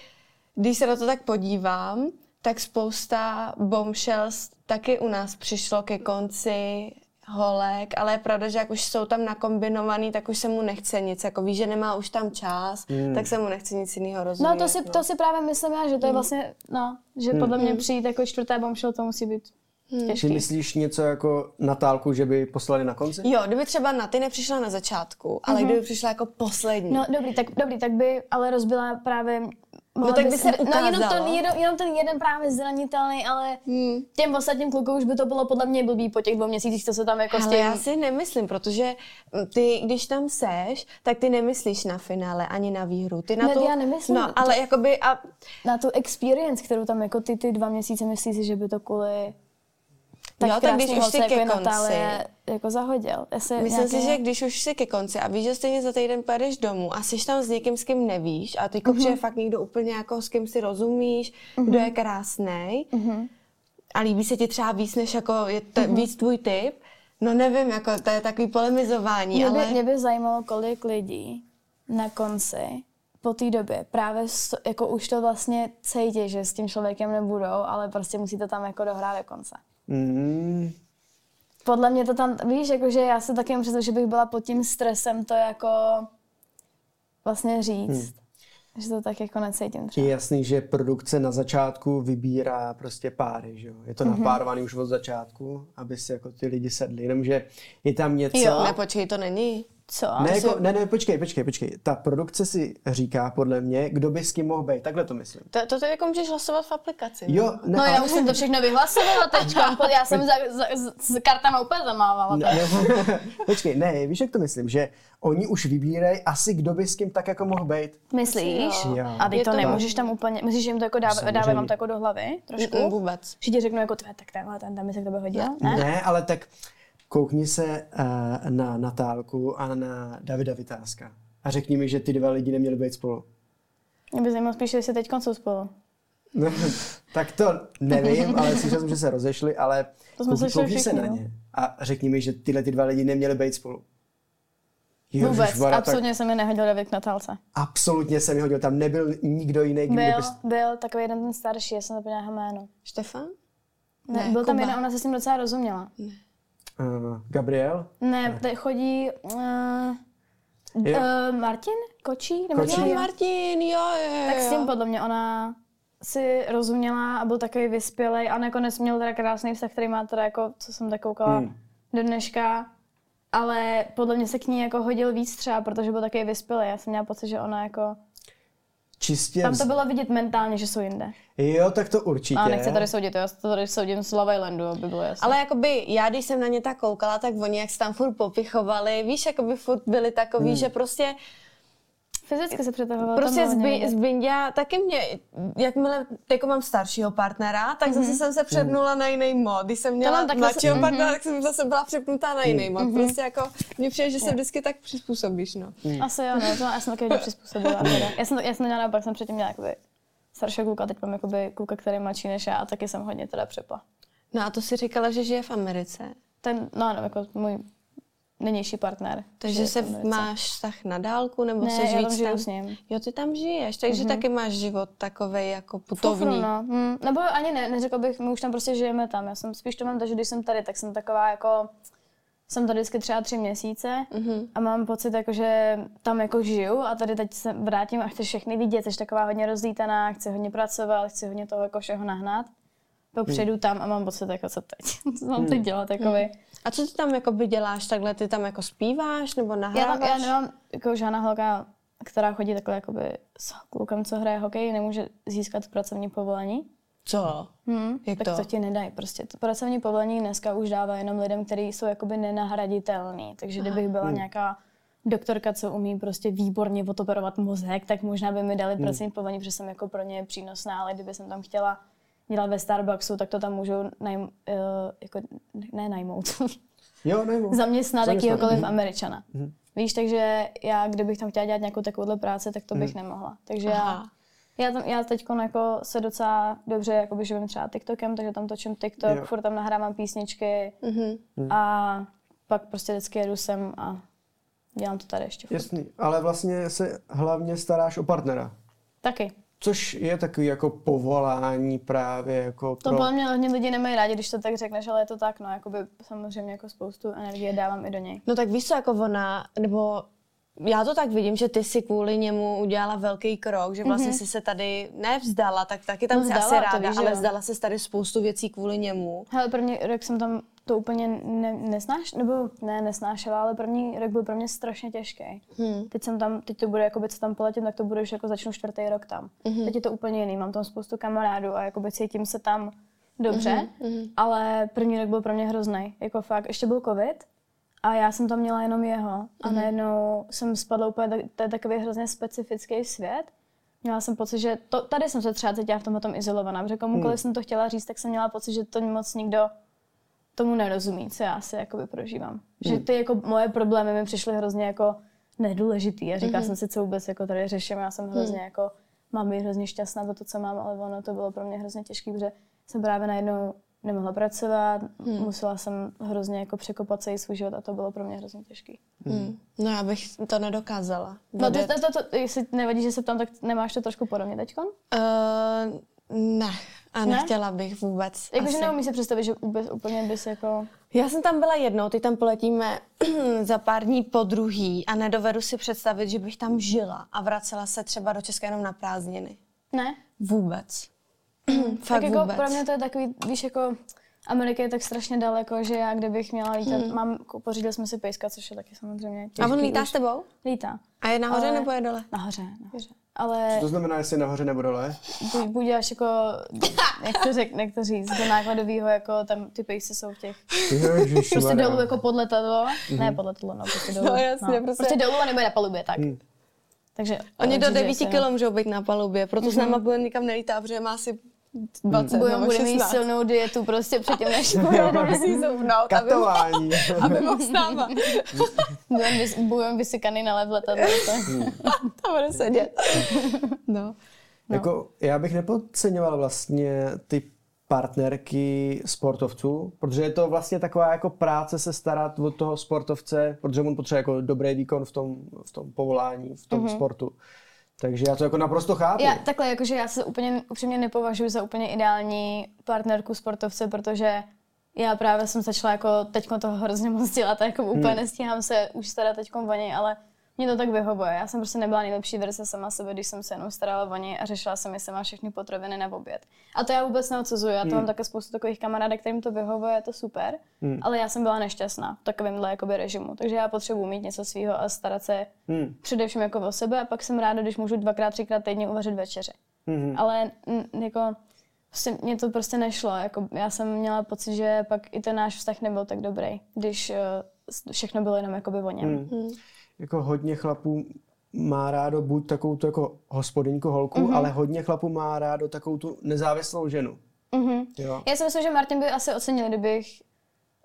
když se na to tak podívám, tak spousta bombshells taky u nás přišlo ke konci holek, ale je pravda, že jak už jsou tam nakombinovaný, tak už se mu nechce nic, jako ví, že nemá už tam čas, mm. tak se mu nechce nic jiného rozumět. No to si, no. to si právě myslím já, že to je mm. vlastně, no, že mm. podle mě mm. přijít jako čtvrté bombshell, to musí být Hmm. Ty myslíš něco jako Natálku, že by poslali na konci? Jo, kdyby třeba na ty nepřišla na začátku, ale mm-hmm. kdyby přišla jako poslední. No dobrý, tak, dobrý, tak by ale rozbila právě No tak by se ukázalo. No jenom, to, jenom, jenom ten jeden právě zranitelný, ale hmm. těm ostatním klukům už by to bylo podle mě blbý po těch dvou měsících, co se tam jako ale já si nemyslím, protože ty, když tam seš, tak ty nemyslíš na finále ani na výhru. Ty na ne, tu, já nemyslím. No, ale jakoby a... Na tu experience, kterou tam jako ty, ty dva měsíce myslíš si, že by to kvůli tak jo, tak když už jsi ke jako konci. jako zahodil. Myslím nějaké... si, že když už jsi ke konci a víš, že stejně za týden pojedeš domů a jsi tam s někým, s kým nevíš a teď mm-hmm. přijde fakt někdo úplně jako s kým si rozumíš, mm-hmm. kdo je krásný mm-hmm. a líbí se ti třeba víc, než jako je t- mm-hmm. víc tvůj typ, no nevím, jako to je takový polemizování, mě by, ale... Mě by zajímalo, kolik lidí na konci po té době právě jako už to vlastně cítí, že s tím člověkem nebudou, ale prostě musí to tam jako dohrát do konce. Mm. Podle mě to tam, víš, jakože já se taky mám že bych byla pod tím stresem to jako vlastně říct. Hmm. Že to tak jako necítím třeba. Je jasný, že produkce na začátku vybírá prostě páry, že jo? Je to mm-hmm. napárovaný už od začátku, aby si jako ty lidi sedli. Jenomže je tam něco... Jo, ne, počkej, to není. Co? Ne, jako, ne, ne, počkej, počkej, počkej. Ta produkce si říká, podle mě, kdo by s kým mohl být. Takhle to myslím. To, to ty jako můžeš hlasovat v aplikaci. no. Jo, ne, No já už jsem to všechno vyhlasovala teď, já jsem za, za, s kartama úplně zamávala. Ne, ne, počkej, ne, víš, jak to myslím, že oni už vybírají asi, kdo by s kým tak jako mohl být. Myslíš? Jo. A ty to, to- nemůžeš tam úplně, myslíš, že jim to jako dávají dávaj vám to jako do hlavy trošku? Mm, vůbec. Že ti řeknu jako, tvé, tak tenhle, ten tam by se k tebe hodil, ne? Ne, ale tak koukni se uh, na Natálku a na Davida Vytázka a řekni mi, že ty dva lidi neměli být spolu. Mě by zajímalo spíš, jestli teď jsou spolu. No, tak to nevím, ale slyšel jsem, že se rozešli, ale To jsme koukni, se všichni, na no. ně a řekni mi, že tyhle ty dva lidi neměli být spolu. Vůbec, Ježišmarja, tak absolutně se mi nehodil David k Natálce. absolutně jsem mi hodil, tam nebyl nikdo jiný, kdo Byl, bys... byl takový jeden ten starší, já jsem zapomněla jeho jméno. Štefan? Ne, Ne, byl tam Kuba. jeden, ona se s ním docela rozuměla. Uh, Gabriel? Ne, tady chodí uh, Jo. uh, Martin Kočí? Nebo Kočí? Jo? Martin, jo, jo, jo. Tak s tím podle mě ona si rozuměla a byl takový vyspělej a nakonec měl teda krásný vztah, který má teda jako, co jsem tak koukala Hmm. do dneška. Ale podle mě se k ní jako hodil víc třeba, protože byl takový vyspělej. Já jsem měla pocit, že ona jako... Čistě... Tam to bylo vidět mentálně, že jsou jinde. Jo, tak to určitě. A nechci tady soudit, já to tady soudím z Love Islandu, aby bylo jasné. Ale jakoby já, když jsem na ně tak koukala, tak oni jak se tam furt popichovali, víš, jakoby furt byli takový, Hmm. že prostě Fyzicky se přetahovalo. Prostě tam z, bylo hodně Bi- vidět. z Bindia taky mě, jakmile jako mám staršího partnera, tak zase jsem se přepnula na jiný mod. Když jsem měla mladšího Mhm. partnera, tak jsem zase byla přepnutá na jiný mod. Prostě jako, mně přijde, že se vždycky tak přizpůsobíš, no. Asi jo, no, to já jsem taky přizpůsobila. Teda. Já jsem, já jsem měla naopak, jsem předtím měla jakoby staršího kluka, teď mám jakoby kluka, který je mladší než já a taky jsem hodně teda přepla. No a to si říkala, že žije v Americe. Ten, no, no, jako můj nynější partner. Takže se máš vztah na dálku, nebo Ne, se já tam žiju tam? s ním. Jo, ty tam žiješ, takže taky máš život takovej jako putovní. Fufru, no. hm, nebo ani ne, neřekla bych, my už tam prostě žijeme tam. Já jsem spíš to mám to, že když jsem tady, tak jsem taková jako, jsem tady vždycky třeba tři měsíce Mhm. a mám pocit, jako, že tam jako žiju a tady teď se vrátím a chci všechny vidět, jsi taková hodně rozlítaná, chci hodně pracovat, chci hodně toho jako všeho nahnat. Pak přijdu tam a mám pocit, jako co teď, co mám teď dělat, jakoby. A co ty tam jakoby děláš takhle? Ty tam jako zpíváš nebo Já, nahráváš? tam, já nemám jako žádná holka, která chodí takhle jakoby s klukem, co hraje hokej, nemůže získat pracovní povolení. Co? Hmm, Jak tak to? to ti nedají. Prostě to pracovní povolení dneska už dává jenom lidem, kteří jsou jakoby nenahraditelní. Takže kdybych byla nějaká doktorka, co umí prostě výborně otoperovat mozek, tak možná by mi dali pracovní povolení, protože jsem jako pro ně přínosná, ale kdyby jsem tam chtěla dělat ve Starbucksu, tak to tam můžou najm, uh, jako, ne najmout, Jo, nebo. zaměstnat jakýhokoliv mhm. Američana. Víš, takže já, kdybych tam chtěla dělat nějakou takovouhle práci, tak to bych nemohla. Takže já, Aha. já, tam, já teď jako se docela dobře jakoby živím třeba TikTokem, takže tam točím TikTok, Jo. furt tam nahrávám písničky Mhm. a pak prostě vždycky jedu sem a dělám to tady ještě. furt. Jasný, ale vlastně se hlavně staráš o partnera. Taky. Což je takový jako povolání právě jako To pro... podle mě hodně lidi nemají rádi, když to tak řekneš, ale je to tak, no, jakoby samozřejmě jako spoustu energie dávám i do něj. No tak víš co, jako ona, nebo já to tak vidím, že ty si kvůli němu udělala velký krok, že vlastně mm-hmm. si se tady nevzdala, tak taky tam No vzdala, asi to ráda, víš, ale jo. vzdala se tady spoustu věcí kvůli němu. Hele, první rok jsem tam to úplně ne, nesnáš, nebo ne, nesnášela, ale první rok byl pro mě strašně těžký. Hmm. Teď jsem tam, teď to bude, jakoby, co tam poletím, tak to bude už jako začnu čtvrtý rok tam. Mm-hmm. Teď je to úplně jiný, mám tam spoustu kamarádů a jakoby cítím se tam dobře, mm-hmm. ale první rok byl pro mě hrozný. Jako fakt, ještě byl covid a já jsem tam měla jenom jeho a Mhm. najednou jsem spadla úplně, tak- to je takový hrozně specifický svět. Měla jsem pocit, že to, tady jsem se třeba cítila v tomhle tom izolovaná, protože komukoliv Hmm. jsem to chtěla říct, tak jsem měla pocit, že to moc nikdo tomu nerozumí, co já si jakoby prožívám. Že ty jako moje problémy mi přišly hrozně jako nedůležitý a říkala jsem si, co vůbec jako tady řeším. Já jsem hrozně jako, mám být hrozně šťastná za to, co mám, ale ono to bylo pro mě hrozně těžké, protože jsem právě najednou nemohla pracovat, musela jsem hrozně jako překopat celý svůj život a to bylo pro mě hrozně těžký. Hmm. No já bych to nedokázala. No Dodat- to, to, to, jestli nevadí, že se tam, tak nemáš to trošku podobně teďkon? Uh, ne, a Ne? nechtěla bych vůbec. Jakože neumí si představit, že vůbec úplně bys jako... Já jsem tam byla jednou, teď tam poletíme za pár dní po druhý a nedovedu si představit, že bych tam žila a vracela se třeba do Česka jenom na prázdniny. Ne? Vůbec. Fakt tak jako vůbec. pro mě to je takový, víš, jako Amerika je tak strašně daleko, že já kdybych měla lítat, hmm. mám, pořídili jsme si pejska, což je taky samozřejmě těžký A on lítá už. s tebou? Lítá. A je nahoře Ale- nebo je dole? Nahoře, nahoře. Ale Co to znamená, jestli nahoře nebo dole? buď, buď až jako, jak to, řek, jak to říct, do nákladového, jako tam ty pejsci jsou v těch, prostě Ježišmarja. dolů jako pod letadlo, ne pod letadlo, no prostě dolů. No, jasně, no. prostě- prostě dolů a nebo na palubě, tak. Hmm. Takže Oni do určitě 9 se- kg můžou být na palubě, proto s náma bude nikam nelítá, protože má asi 20 Budeme bude mít 16. silnou dietu prostě předtím, než zouvnout, aby, Katování. aby mohl s náma. Budeme vys, budem vysykaný na lev letadlo. tak. Tam bude sedět. No. Jako, já bych nepodceňoval vlastně ty partnerky sportovců, protože je to vlastně taková jako práce se starat o toho sportovce, protože on potřebuje jako dobrý výkon v tom, v tom povolání, v tom mm-hmm. sportu. Takže já to jako naprosto chápu. Já, takhle, jakože já se úplně upřímně nepovažuji za úplně ideální partnerku sportovce, protože já právě jsem začala jako teď toho hrozně moc dělat a jako úplně Hmm. nestíhám se už starat teď o něj, ale mě to tak vyhovuje. Já jsem prostě nebyla nejlepší verze sama sebe, když jsem se jenom starala o něj a řešila jsem, jestli má všechny potraviny na oběd. A to já vůbec neodsuzuju. Já to Hmm. mám také spoustu takových kamarádek, kterým to vyhovuje, je to super. Hmm. Ale já jsem byla nešťastná v takovémhle jakoby režimu. Takže já potřebuji mít něco svého a starat se Hmm. především jako o sebe a pak jsem ráda, když můžu dvakrát, třikrát týdně uvařit večeři. Mhm. Ale mm, jako prostě mě to prostě nešlo. Jako, já jsem měla pocit, že pak i ten náš vztah nebyl tak dobrý, když uh, všechno bylo jenom jakoby o něm. Hmm. Jako hodně chlapů má rádo buď takovou tu jako hospodyňku holku, mm-hmm. ale hodně chlapů má rádo takovou tu nezávislou ženu. Mm-hmm. Jo. Já si myslím, že Martin by asi ocenil, kdybych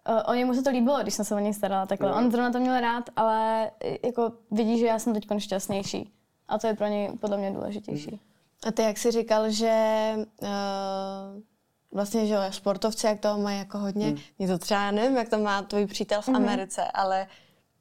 Uh, o němu se to líbilo, když jsem se o něj starala takhle. Jo. On zrovna to měl rád, ale i- jako vidí, že já jsem teď šťastnější. A to je pro něj podle mě důležitější. A ty jak jsi říkal, že uh, vlastně, že jo, sportovci, jak toho mají jako hodně, hmm. mě to třeba, nevím, jak to má tvůj přítel v Mhm. Americe, ale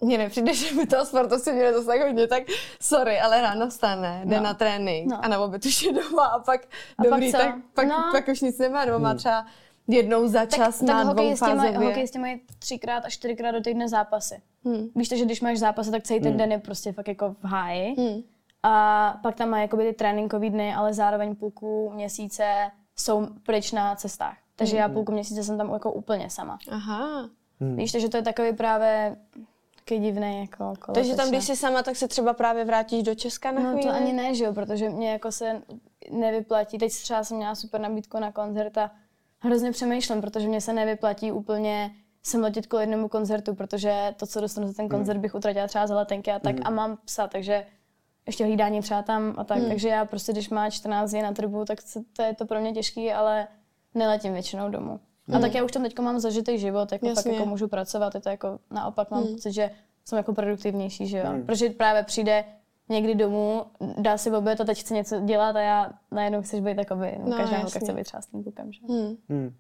mně nepřijde, že by toho sportovci měli to tak hodně, tak sorry, ale ráno vstane, jde No. na trénink No. a na oběd už je doma a pak A dobrý, pak co? tak pak, No. pak už nic nemá, nebo má třeba jednou za čas tak, na tak dvoufázově. hokejisti mají třikrát a čtyřikrát do týdne zápasy. Hmm. Víš to, že když máš zápasy, tak celý ten den je prostě fakt jako v háji. Hmm. A pak tam mají jakoby ty tréninkový dny, ale zároveň půlku měsíce jsou pryč na cestách. Takže já půlku měsíce jsem tam jako úplně sama. Aha. Hmm. Víš, takže to je takový právě taky divný jako kolotoč, Takže tam, když jsi sama, tak se třeba právě vrátíš do Česka na No chvíli? to ani ne, že jo, protože mě jako se nevyplatí. Teď třeba jsem měla super nabídku na koncert a hrozně přemýšlím, protože mě se nevyplatí úplně sem letět kvůli jednomu koncertu, protože to, co dostanu za ten koncert, bych utratila třeba za letenky a tak a mám psa, takže ještě hlídání třeba tam a tak, takže já prostě, když má 14 dní na trbu, tak se- to je to pro mě těžký, ale neletím většinou domů. A tak já už tam teď mám zažitý život, jako Jasně. fakt jako můžu pracovat, je to jako naopak mám pocit, že jsem jako produktivnější, že jo. Protože právě přijde někdy domů, dá si oběd a teď chce něco dělat a já najednou chceš být takový, no, No, každá holka chce být třeba s tím klukem, že? Hmm. Hmm.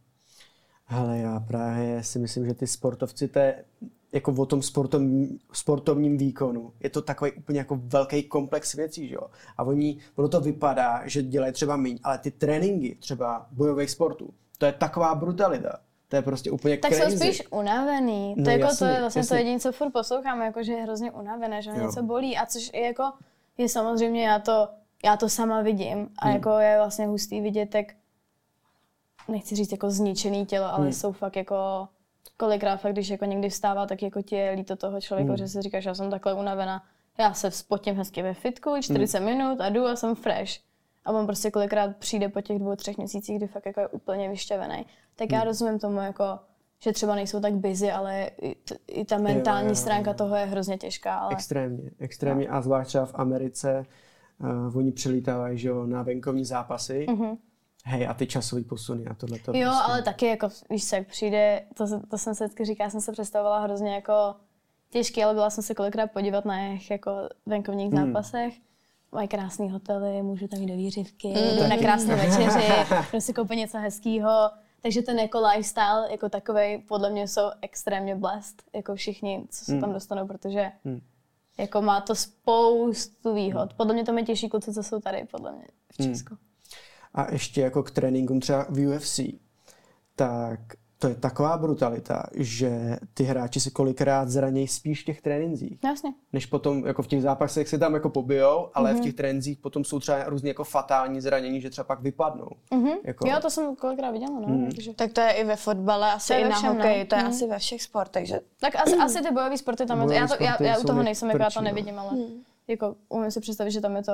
Ale já právě si myslím, že ty sportovci, to je jako o tom sportovním, sportovním výkonu. Je to takový úplně jako velký komplex věcí, že jo? A oni, ono to vypadá, že dělají třeba míň, ale ty tréninky třeba bojových sportů, to je taková brutalita. To je prostě úplně Tak crazy. jsou spíš unavený. No to, jako, jasně, to je vlastně jasně. to jediné, co furt poslouchám, jako, že je hrozně unavené, že ho něco bolí. A což je jako, je samozřejmě, já to, já to sama vidím. A Hmm. jako je vlastně hustý vidět, tak nechci říct jako zničený tělo, ale Hmm. jsou fakt jako kolikrát fakt, když jako někdy vstává, tak jako ti je líto toho člověka, Hmm. že si říkáš, já jsem takhle unavená. Já se spotím hezky ve fitku, 40 minut a jdu a jsem fresh. A on prostě kolikrát přijde po těch dvou, třech měsících, kdy fakt jako je úplně vyšťavený. Tak já rozumím tomu, jako, že třeba nejsou tak busy, ale i, t- i ta mentální jo, jo. stránka toho je hrozně těžká. Ale... Extrémně, extrémně. A zvlášť třeba v Americe uh, oni přilítávají, že jo, na venkovní zápasy. Mm-hmm. Hej, a ty časový posuny a tohle to. Jo, prostě. ale taky jako, víš co, jak přijde, to, to jsem se vždycky říká, já jsem se představovala hrozně jako těžký, ale byla jsem se kolikrát podívat na jejich jako venkovních Hmm. zápasech. Mají krásné hotely, můžu tam jít do výřivky, Hmm. jdu na krásné večeři, jdu si koupit něco hezkého. Takže ten jako lifestyle jako takový podle mě jsou extrémně blessed, jako všichni, co se tam dostanou, protože Hmm. jako má to spoustu výhod. Podle mě to mě těší kluci, co jsou tady, podle mě v Hmm. Česku. A ještě jako k tréninkům třeba v UFC, tak to je taková brutalita, že ty hráči si kolikrát zranějí spíš v těch trénincích. Jasně. Než potom jako v těch zápasech si tam jako pobijou, ale mm-hmm. v těch trénincích potom jsou třeba různě jako fatální zranění, že třeba pak vypadnou. Mm-hmm. Jako, Jo, to jsem kolikrát viděla, no. Mm. Takže... Tak to je i ve fotbale, asi To i ve na všem, no. hokeji, to je Mhm. asi ve všech sportech, že Tak asi, asi ty bojové sporty tam je, Bojové já, to, já, já u toho nejsem, jako já to no. nevidím, ale jako umím si představit, že tam je to,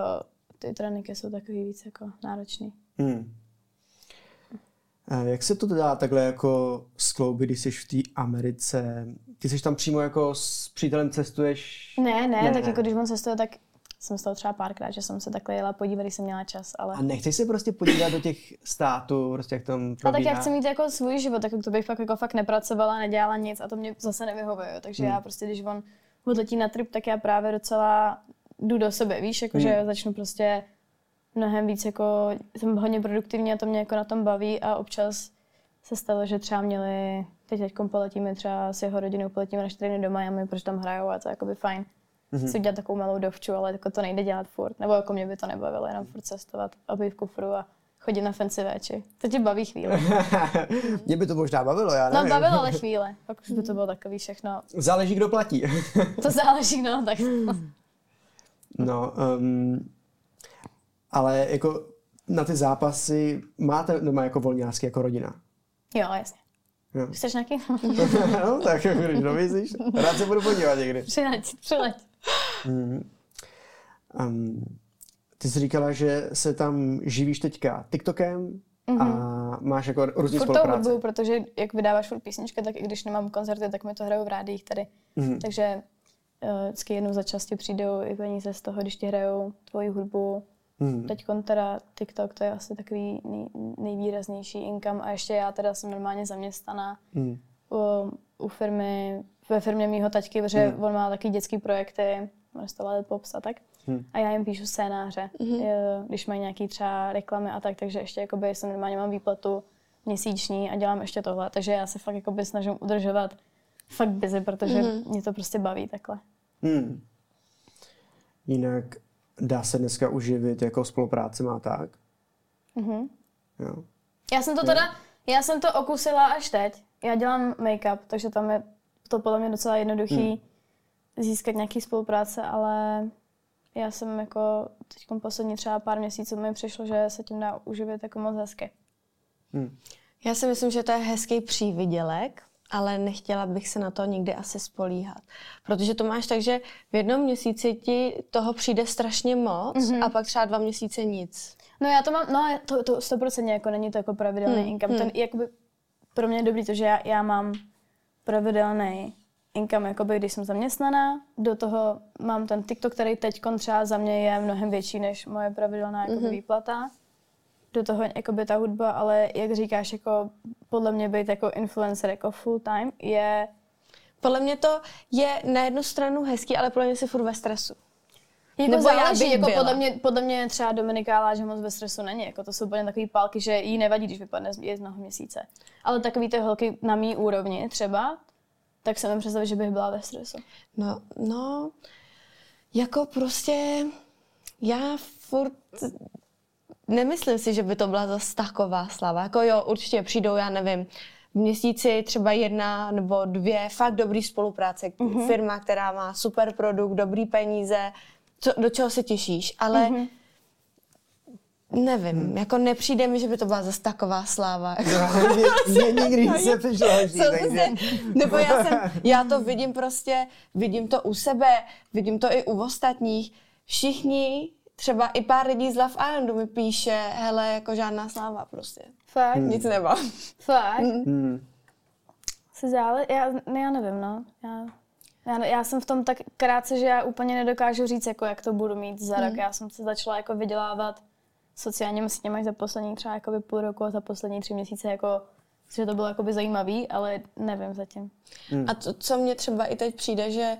ty tréninky jsou takový víc jako náročný. Hmm. A jak se to dá takhle jako skloubit, když jsi v té Americe? Ty jsi tam přímo jako s přítelem cestuješ? Ne, ne, Ne, tak ne. jako když on cestuje, tak jsem z toho třeba párkrát, že jsem se takhle jela podívat, když jsem měla čas, ale... A nechceš se prostě podívat do těch států, prostě jak tam A probíhá? tak já chci mít jako svůj život, tak to bych fakt, jako fakt nepracovala, nedělala nic a to mě zase nevyhovuje. Takže já prostě, když on odletí na trip, tak já právě docela jdu do sebe, víš, jako že začnu prostě mnohem víc jako, jsem hodně produktivní a to mě jako na tom baví a občas se stalo, že třeba měli, teď teď poletíme třeba s jeho rodinou, poletíme na čtyři dny do Miami, protože tam hrajou a to je jakoby fajn. Mm-hmm. Si udělat takovou malou dovču, ale jako to nejde dělat furt. Nebo jako mě by to nebavilo, jenom furt cestovat a být v kufru a chodit na fancy véči. To tě baví chvíli. Mě by to možná bavilo, já No nevím. bavilo ale chvíle, pak už by to bylo takový všechno. Záleží, kdo platí. To záleží, no, tak no, um, ale jako na ty zápasy máte doma jako volňářský jako rodina? Jo, jasně. Jo. Chceš nějaký? no, tak jako když dovízíš, rád se budu podívat někdy. přileď, přileď. Um, ty jsi říkala, že se tam živíš teďka TikTokem a máš jako různý Furt spolupráce. hudbu, protože jak vydáváš furt písničky, tak i když nemám koncerty, tak mi to hrajou v rádiích tady. Mhm. Takže uh, vždycky jednou za čas ti přijdou i peníze z toho, když ti hrajou tvoji hudbu. Mhm. Teď teda TikTok, to je asi takový nej, nejvýraznější income a ještě já teda jsem normálně zaměstnaná Mhm. u, u firmy, ve firmě mýho taťky, protože Hmm. on má taky dětský projekty, Lily Pops a tak. Hmm. A já jim píšu scénáře, mm-hmm. když mají nějaký třeba reklamy a tak, takže ještě jakoby jsem normálně mám výplatu měsíční a dělám ještě tohle, takže já se fakt jakoby snažím udržovat fakt busy, protože mm-hmm. mě to prostě baví takhle. Hmm. Jinak dá se dneska uživit jako spolupráce má tak? Mhm. Jo. Já jsem to teda, já jsem to okusila až teď. Já dělám make-up, takže tam je to podle mě docela jednoduchý Hmm. získat nějaký spolupráce, ale já jsem jako teď poslední třeba pár měsíců mi přišlo, že se tím dá uživit jako moc hezky. Hmm. Já si myslím, že to je hezký přívidělek, ale nechtěla bych se na to nikdy asi spolíhat. Protože to máš tak, že v jednom měsíci ti toho přijde strašně moc mm-hmm. a pak třeba dva měsíce nic. No já to mám, no to, to 100% jako není to jako pravidelný Hmm, income. Ten jakoby pro mě je dobrý to, že já, já mám pravidelný income, jakoby, když jsem zaměstnaná. Do toho mám ten TikTok, který teď třeba za mě je mnohem větší než moje pravidelná jakoby, výplata. Do toho jakoby, ta hudba, ale jak říkáš, jako podle mě být jako influencer jako full time je Podle mě to je na jednu stranu hezký, ale podle mě si furt ve stresu. Jako Nebo já záleží, bych jako byla. podle mě, podle mě třeba Dominika že moc ve stresu není. Jako to jsou úplně takový pálky, že jí nevadí, když vypadne z jednoho měsíce. Ale takový ty holky na mý úrovni třeba, tak se mi představit, že bych byla ve stresu. No, no, jako prostě já furt nemyslím si, že by to byla zase taková slava. Jako jo, určitě přijdou, já nevím, v měsíci třeba jedna nebo dvě fakt dobrý spolupráce. Mm-hmm. Firma, která má super produkt, dobrý peníze, co, do čeho se těšíš, ale mm-hmm. nevím, mm. jako nepřijde mi, že by to byla zase taková sláva. Mě nikdy takže... se, nebo já, jsem, já to vidím prostě, vidím to u sebe, vidím to i u ostatních. Všichni, třeba i pár lidí z Love Islandu mi píše, hele, jako žádná sláva prostě. Fakt? Hmm. Nic nemám. Fakt? Hmm. Se zále... Já, ne, já nevím, no. Já, já, já, jsem v tom tak krátce, že já úplně nedokážu říct, jako, jak to budu mít za rok. Já jsem se začala jako vydělávat sociálními sítěmi za poslední třeba jakoby půl roku a za poslední tři měsíce jako že to bylo jakoby zajímavý, ale nevím zatím. Hmm. A to, co mně třeba i teď přijde, že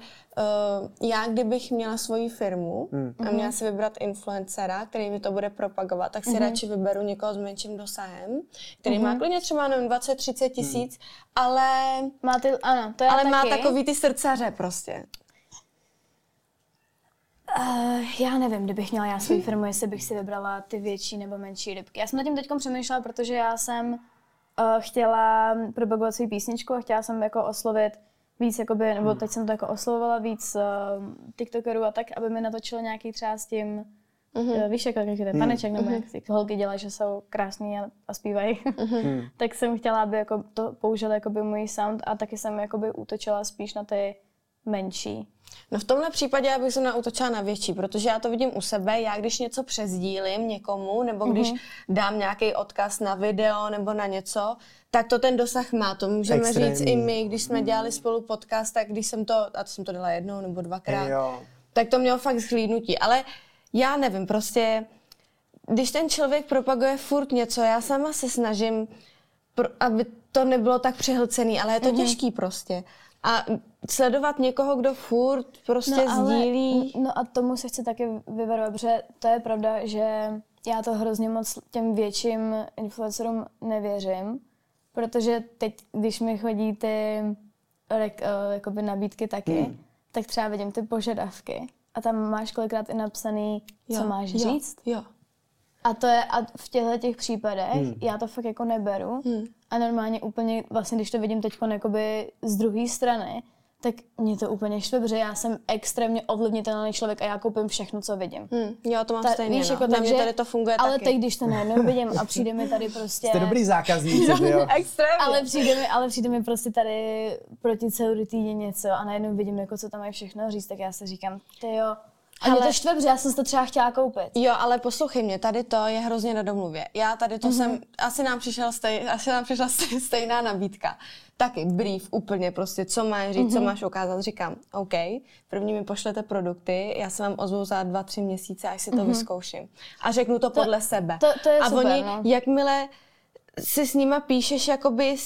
uh, já kdybych měla svoji firmu hmm. a měla si vybrat influencera, který mi to bude propagovat, tak si hmm. radši vyberu někoho s menším dosahem, který hmm. má klidně třeba nevím, 20-30 tisíc, hmm. ale, Má ty, ano, to je ale taky. má takový ty srdcaře prostě. Uh, já nevím, kdybych měla já svou firmu, jestli bych si vybrala ty větší nebo menší rybky. Já jsem nad tím teď přemýšlela, protože já jsem uh, chtěla propagovat svou písničku a chtěla jsem jako oslovit víc, jakoby, nebo teď jsem to jako oslovovala víc uh, tiktokerů a tak, aby mi natočili nějaký třeba s tím, mm-hmm. víš, jako jaký ten taneček, nebo jak ty holky dělají, že jsou krásný a, a zpívají. Mm-hmm. tak jsem chtěla, aby jako to použil jakoby můj sound a taky jsem jakoby útočila spíš na ty menší. No v tomhle případě já bych se nautočila na větší, protože já to vidím u sebe, já když něco přezdílím někomu, nebo když mm-hmm. dám nějaký odkaz na video nebo na něco, tak to ten dosah má. To můžeme Extrémní. říct i my, když jsme dělali spolu podcast, tak když jsem to, a to jsem to dala jednou nebo dvakrát, hey, tak to mělo fakt zhlídnutí. Ale já nevím, prostě když ten člověk propaguje furt něco, já sama se snažím, aby to nebylo tak přehlcený, ale je to mm-hmm. těžký prostě. A sledovat někoho, kdo furt prostě no, sdílí... Ale, no a tomu se chci taky vyvarovat, protože to je pravda, že já to hrozně moc těm větším influencerům nevěřím, protože teď, když mi chodí ty rek, uh, jakoby nabídky taky, hmm. tak třeba vidím ty požadavky a tam máš kolikrát i napsaný, co jo, máš jo, říct. Jo. A to je, a v těchto těch případech hmm. já to fakt jako neberu hmm. A normálně úplně, vlastně když to vidím teď z druhé strany, tak mě to úplně štve, protože já jsem extrémně ovlivnitelný člověk a já koupím všechno, co vidím. Hmm, jo, to mám Ta, stejně, víš, no. jako, takže, tady to funguje Ale taky. teď, když to najednou vidím a přijde mi tady prostě... Jste dobrý zákazník, jo. extrémně. Ale přijde, mi, ale přijde mi prostě tady proti celuritíně něco a najednou vidím, jako co tam mají všechno říct, tak já se říkám, ty jo, a mě to štve, protože já jsem to třeba chtěla koupit. Jo, ale poslouchej mě, tady to je hrozně na domluvě. Já tady to mm-hmm. jsem, asi nám, přišel stej, asi nám přišla stej, stejná nabídka. Taky brief úplně prostě, co máš říct, mm-hmm. co mhm. máš ukázat. Říkám, OK, první mi pošlete produkty, já se vám ozvu za dva, tři měsíce, až si to mm-hmm. vyzkouším. A řeknu to, to podle sebe. To, to je a super, oni, no. jakmile si s nima píšeš jakoby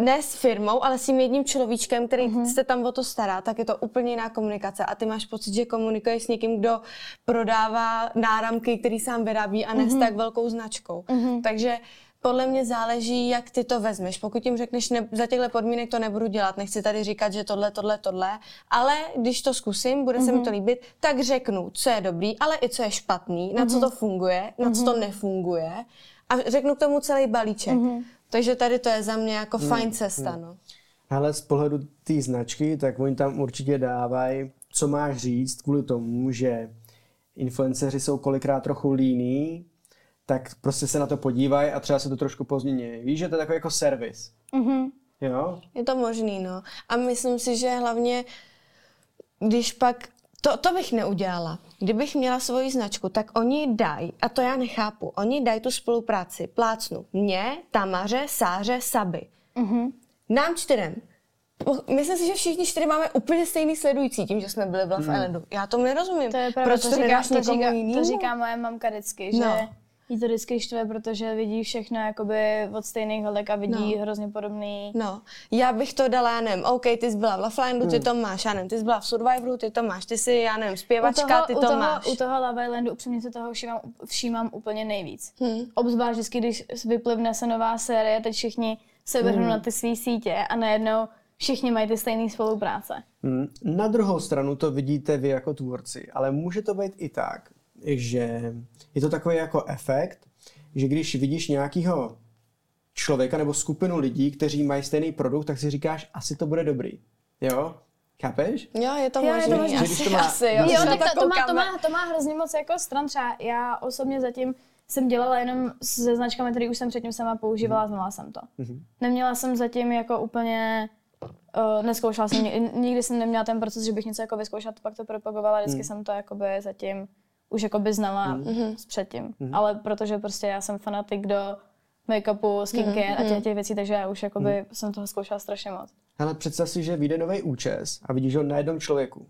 ne s firmou, ale s tím jedním človíčkem, který mm-hmm. se tam o to stará, tak je to úplně jiná komunikace. A ty máš pocit, že komunikuješ s někým, kdo prodává náramky, který sám vyrábí a ne mm-hmm. s tak velkou značkou. Mm-hmm. Takže podle mě záleží, jak ty to vezmeš. Pokud jim řekneš, ne, za těchto podmínek to nebudu dělat, nechci tady říkat, že tohle, tohle, tohle, ale když to zkusím, bude mm-hmm. se mi to mhm. líbit, tak řeknu, co je dobrý, ale i co je špatný, mm-hmm. na co mhm. to funguje, na co to mhm. nefunguje a řeknu k tomu celý balíček. Mm-hmm. Takže tady to je za mě jako hmm. fajn cesta. Hmm. No. Ale z pohledu té značky, tak oni tam určitě dávají, co máš říct, kvůli tomu, že influenceři jsou kolikrát trochu líní, tak prostě se na to podívají a třeba se to trošku pozmění. Víš, že to je takový jako servis. Mm-hmm. Jo? Je to možný, no. A myslím si, že hlavně, když pak to, to bych neudělala. Kdybych měla svoji značku, tak oni dají, a to já nechápu, oni dají tu spolupráci, plácnu, mě, Tamaře, Sáře, Saby. Mm-hmm. Nám čtyřem. Myslím si, že všichni čtyři máme úplně stejný sledující tím, že jsme byli v Love mm. Islandu. Já tomu nerozumím. To je pravda, Proč to, to říká, to, říká, to říká moje mamka vždycky, že no jí to vždycky štve, protože vidí všechno jakoby od stejných holek a vidí no. hrozně podobný. No, já bych to dala, já nevím, OK, ty jsi byla v Lovelandu, ty hmm. to máš, já nevím, ty jsi byla v Survivoru, ty to máš, ty jsi, já nevím, zpěvačka, toho, ty to toho, máš. U toho Love Islandu upřímně se toho všímám, všímám úplně nejvíc. Hmm. Obzvlášť vždycky, když vyplivne se nová série, teď všichni se vrhnou hmm. na ty své sítě a najednou všichni mají ty stejné spolupráce. Hmm. Na druhou stranu to vidíte vy jako tvůrci, ale může to být i tak, že je to takový jako efekt, že když vidíš nějakého člověka nebo skupinu lidí, kteří mají stejný produkt, tak si říkáš, asi to bude dobrý. Jo? Chápeš? Jo, je to asi, to má, asi, jo. jo tak to, to, má, to, má, to má hrozně moc jako stran. Třeba já osobně zatím jsem dělala jenom se značkami, které už jsem předtím sama používala, znala jsem to. Mm-hmm. Neměla jsem zatím jako úplně Uh, neskoušela jsem, nikdy jsem neměla ten proces, že bych něco jako vyzkoušela, pak to propagovala, vždycky mm. jsem to jakoby zatím už jako by znala mm-hmm. s předtím. Mm-hmm. Ale protože prostě já jsem fanatik do make-upu, skincare mm-hmm. a těch, těch věcí, takže já už jakoby mm. jsem toho zkoušela strašně moc. Ale představ si, že vyjde nový účes a vidíš ho na jednom člověku.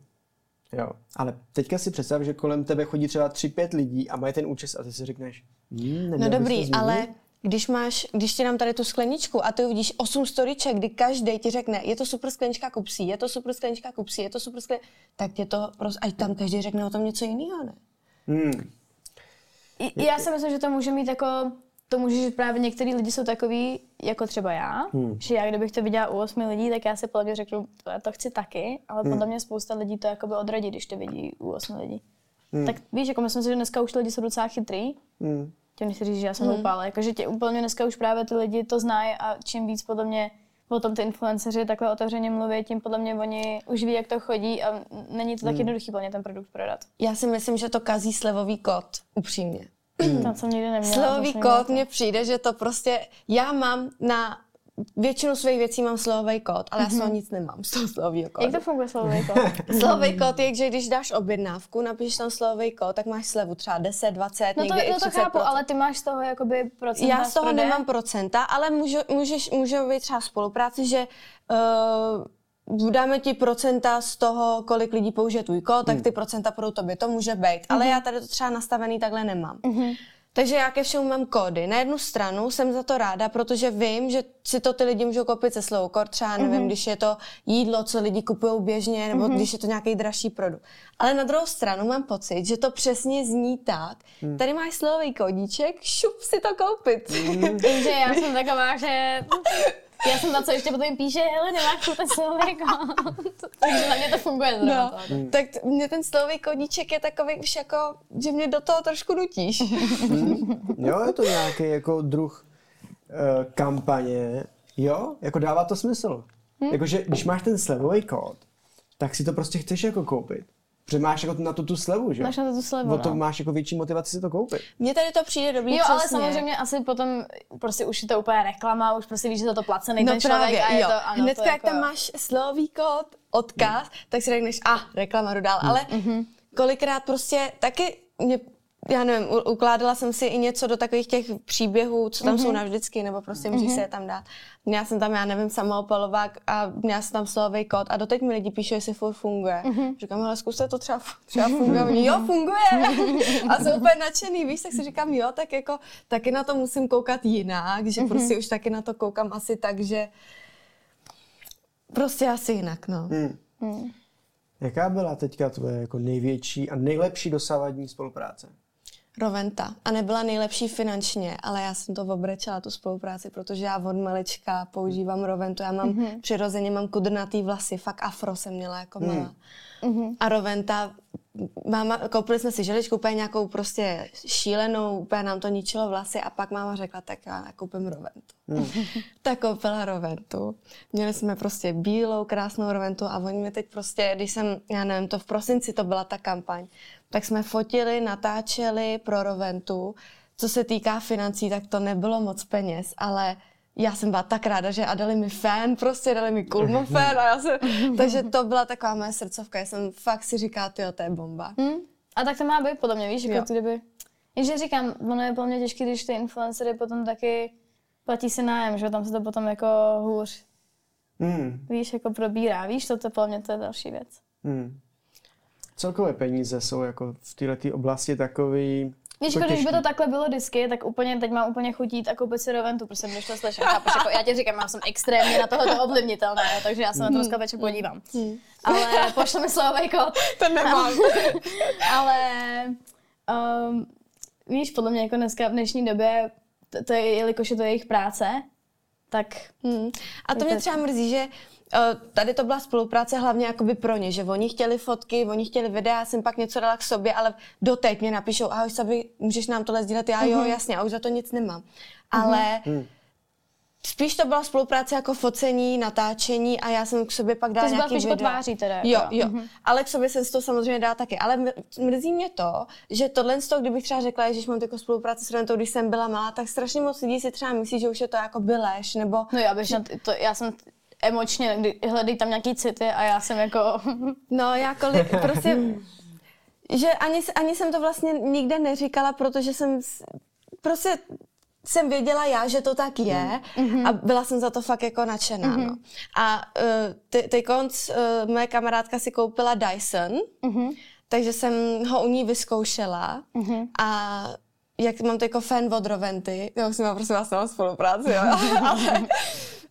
Jo. Ale teďka si představ, že kolem tebe chodí třeba 3-5 lidí a mají ten účes a ty si řekneš, hm, No dobrý, ale když máš, když ti nám tady tu skleničku a ty uvidíš 8 storiček, kdy každý ti řekne, je to super sklenička kupsí, je to super sklenička kupsí, je to super sklenička, tak tě to prostě, ať tam každý řekne o tom něco jiného, ne? Hmm. Já si myslím, že to může mít jako, to může, že právě některý lidi jsou takový, jako třeba já, hmm. že já kdybych to viděla u osmi lidí, tak já si podle mě řeknu, já to chci taky, ale hmm. podle mě spousta lidí to jakoby odradí, když to vidí u osmi lidí. Hmm. Tak víš, jako myslím si, že dneska už lidi jsou docela chytrý, hmm. Tím nechci říct, že já jsem mm. hloupá, ale jakože tě úplně dneska už právě ty lidi to znají a čím víc podle mě o tom ty influenceři takhle otevřeně mluví, tím podle mě oni už ví, jak to chodí a není to tak jednoduchý plně ten produkt prodat. Já si myslím, že to kazí slevový kód, upřímně. Tam jsem nikdy neměla. To jsem kód mně přijde, že to prostě, já mám na většinu svých věcí mám slovový kód, ale já z toho nic nemám z toho slovového kódu. Jak to funguje slovový kód? Slovový kód je, že když dáš objednávku, napíšeš tam slovový kód, tak máš slevu třeba 10, 20, No to, někdy i no to 30%. chápu, ale ty máš z toho jakoby procenta Já z toho prodeje? nemám procenta, ale můžu, můžeš, může být třeba spolupráci, že uh, dáme ti procenta z toho, kolik lidí použije tvůj kód, tak ty procenta půjdou tobě. To může být. Ale já tady to třeba nastavený takhle nemám. Takže já ke všemu mám kódy. Na jednu stranu jsem za to ráda, protože vím, že si to ty lidi můžou koupit se slovou kód, třeba nevím, když je to jídlo, co lidi kupují běžně, nebo když je to nějaký dražší produkt. Ale na druhou stranu mám pocit, že to přesně zní tak, tady máš slovový kódíček, šup si to koupit. Takže já jsem taková, že... Já jsem ta, co ještě potom píše, hele, nemáš tu ten slový kód. Takže na mě to funguje zrovna. No, to. tak t- mě ten slový koníček je takový už jako, že mě do toho trošku nutíš. Jo, je to nějaký jako druh uh, kampaně. Jo, jako dává to smysl. Hm? Jakože když máš ten slevový kód, tak si to prostě chceš jako koupit. Protože máš jako na to tu slevu, že? Máš na to tu slevu, O to no. máš jako větší motivaci si to koupit. Mně tady to přijde dobrý Jo, ale přesně. samozřejmě asi potom prostě už je to úplně reklama, už prostě víš, že za to placený No ten člověk právě, a je jo. to, ano, Hnedka, to jak tam máš slový kód, odkaz, tak si řekneš, a, ah, reklama dodal. Ale kolikrát prostě taky mě já nevím, ukládala jsem si i něco do takových těch příběhů, co tam jsou navždycky, nebo prostě můžeš se je tam dát. Měla jsem tam, já nevím, samoopalovák a měla jsem tam slovový kód a doteď mi lidi píšou, jestli furt funguje. Říkám, ale zkuste to třeba, třeba funguje. Oni, jo, funguje. A jsou úplně nadšený, víš, tak si říkám, jo, tak jako taky na to musím koukat jinak, že prostě už taky na to koukám asi tak, že prostě asi jinak, no. Hmm. Jaká byla teďka tvoje jako největší a nejlepší dosavadní spolupráce? Roventa. A nebyla nejlepší finančně, ale já jsem to obrečela, tu spolupráci, protože já od malička používám Roventu. Já mám mm-hmm. přirozeně mám kudrnatý vlasy, fakt afro jsem měla jako malá. Mm-hmm. A Roventa, máma, koupili jsme si želičku, úplně nějakou prostě šílenou, úplně nám to ničilo vlasy a pak máma řekla, tak já koupím Roventu. Mm. tak koupila Roventu. Měli jsme prostě bílou, krásnou Roventu a oni mi teď prostě, když jsem, já nevím, to v prosinci to byla ta kampaň, tak jsme fotili, natáčeli pro Roventu. Co se týká financí, tak to nebylo moc peněz, ale já jsem byla tak ráda, že a dali mi fan, prostě dali mi kulmo fan a já jsem, takže to byla taková moje srdcovka, já jsem fakt si říká, ty to je bomba. Hmm? A tak to má být podle mě, víš, jako kdyby... Jenže říkám, ono je podle mě těžké, když ty influencery potom taky platí si nájem, že tam se to potom jako hůř, Hmm. víš, jako probírá, víš, to, to podle mě to je další věc. Hmm. Celkové peníze jsou jako v této oblasti takový... Víš, jako jako, když by to takhle bylo disky, tak úplně, teď mám úplně chutít a koupit si roventu, prostě když to slyším, chápeš, jako, já ti říkám, já jsem extrémně na tohle ovlivnitelná, jo, takže já se na to dneska večer podívám. Ale pošle mi slovový kód. To nemám. Ale um, víš, podle mě jako dneska v dnešní době, to, to je, jelikož je to jejich práce, tak Hmm. A to mě třeba mrzí, že tady to byla spolupráce hlavně jakoby pro ně, že oni chtěli fotky, oni chtěli videa, já jsem pak něco dala k sobě, ale doteď mě napíšou, ahoj Sabi, můžeš nám tohle sdílet? Já jo, jasně, a už za to nic nemám. Ale spíš to byla spolupráce jako focení, natáčení a já jsem k sobě pak dala Ty nějaký videa. tváří teda, Jo, jako. jo. Ale k sobě jsem si to samozřejmě dala taky. Ale mr- mrzí mě to, že tohle z toho, kdybych třeba řekla, že mám takovou spolupráci s Rentou, když jsem byla malá, tak strašně moc lidí si třeba myslí, že už je to jako byleš, nebo no já bych, to, já jsem emočně, hledají tam nějaký city a já jsem jako, No, já kolik, prostě, že ani, ani jsem to vlastně nikde neříkala, protože jsem prostě jsem věděla já, že to tak je a byla jsem za to fakt jako nadšená. No. A uh, ty, ty konc, uh, moje kamarádka si koupila Dyson, takže jsem ho u ní vyzkoušela. A jak mám to jako fan od Roventy, já už jsem prosím vás na spolupráci, jo, ale,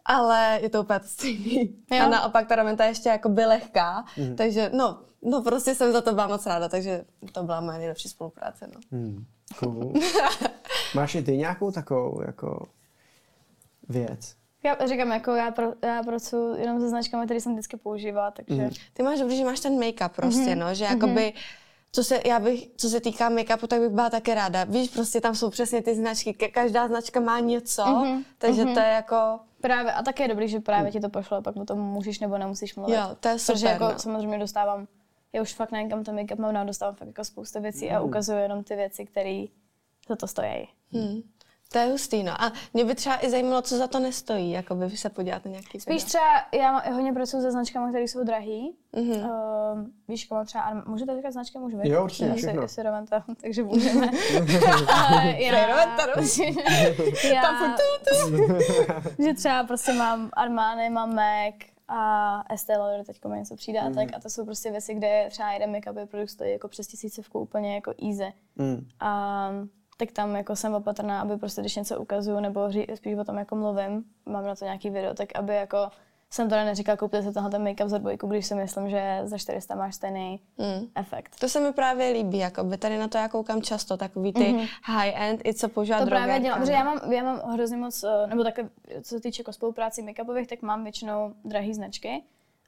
ale je to úplně to stejný. Jo. A naopak ta Roventa ještě jako by lehká, takže no, no prostě jsem za to byla moc ráda, takže to byla moje nejlepší spolupráce, no. Hmm. Cool. Máš i ty nějakou takovou jako věc? já říkám, jako já, pro, já pracuji jenom se značkami, které jsem vždycky používala, takže Ty máš dobrý, že máš ten make-up prostě, no, že jakoby co se, já bych, co se týká make-upu, tak bych byla také ráda. Víš, prostě tam jsou přesně ty značky, každá značka má něco, mm-hmm. takže to je jako, Právě, a také je dobrý, že právě ti to pošlo, pak o tom můžeš nebo nemusíš mluvit. Jo, to je Protože super, jako no. samozřejmě dostávám, já už fakt nevím, kam to make-up mám, no, dostávám fakt jako spousta věcí a ukazuju jenom ty věci, které za to stojí. hm, to je hustý, no. A mě by třeba i zajímalo, co za to nestojí, jako by se podívat na nějaký Spíš třeba, já hodně pracuji se značkami, které jsou drahý. Mm-hmm. Uh, víš, jako mám třeba, můžu to říkat značky, můžu Jo, určitě, Já si- všechno. si Roventa, takže můžeme. Ale já, Roventa, já, Tam tu, tu. že třeba prostě mám Armani, mám MAC a Estée Lauder teď má něco přídátek Mhm. a to jsou prostě věci, kde třeba jeden make-up produkt stojí jako přes tisícovku úplně jako easy. Mm. A tak tam jako jsem opatrná, aby prostě když něco ukazuju nebo ří, spíš o tom jako mluvím, mám na to nějaký video, tak aby jako jsem teda neříkala, koupte si tenhle ten make-up za dvojku, když si myslím, že za 400 máš stejný Mm. efekt. To se mi právě líbí, jako by tady na to já koukám často, takový ty mm-hmm. high-end, i co používá To právě dělám, protože já mám, já mám hrozně moc, eh, nebo takhle, co se týče jako spolupráci make-upových, tak mám většinou drahý značky.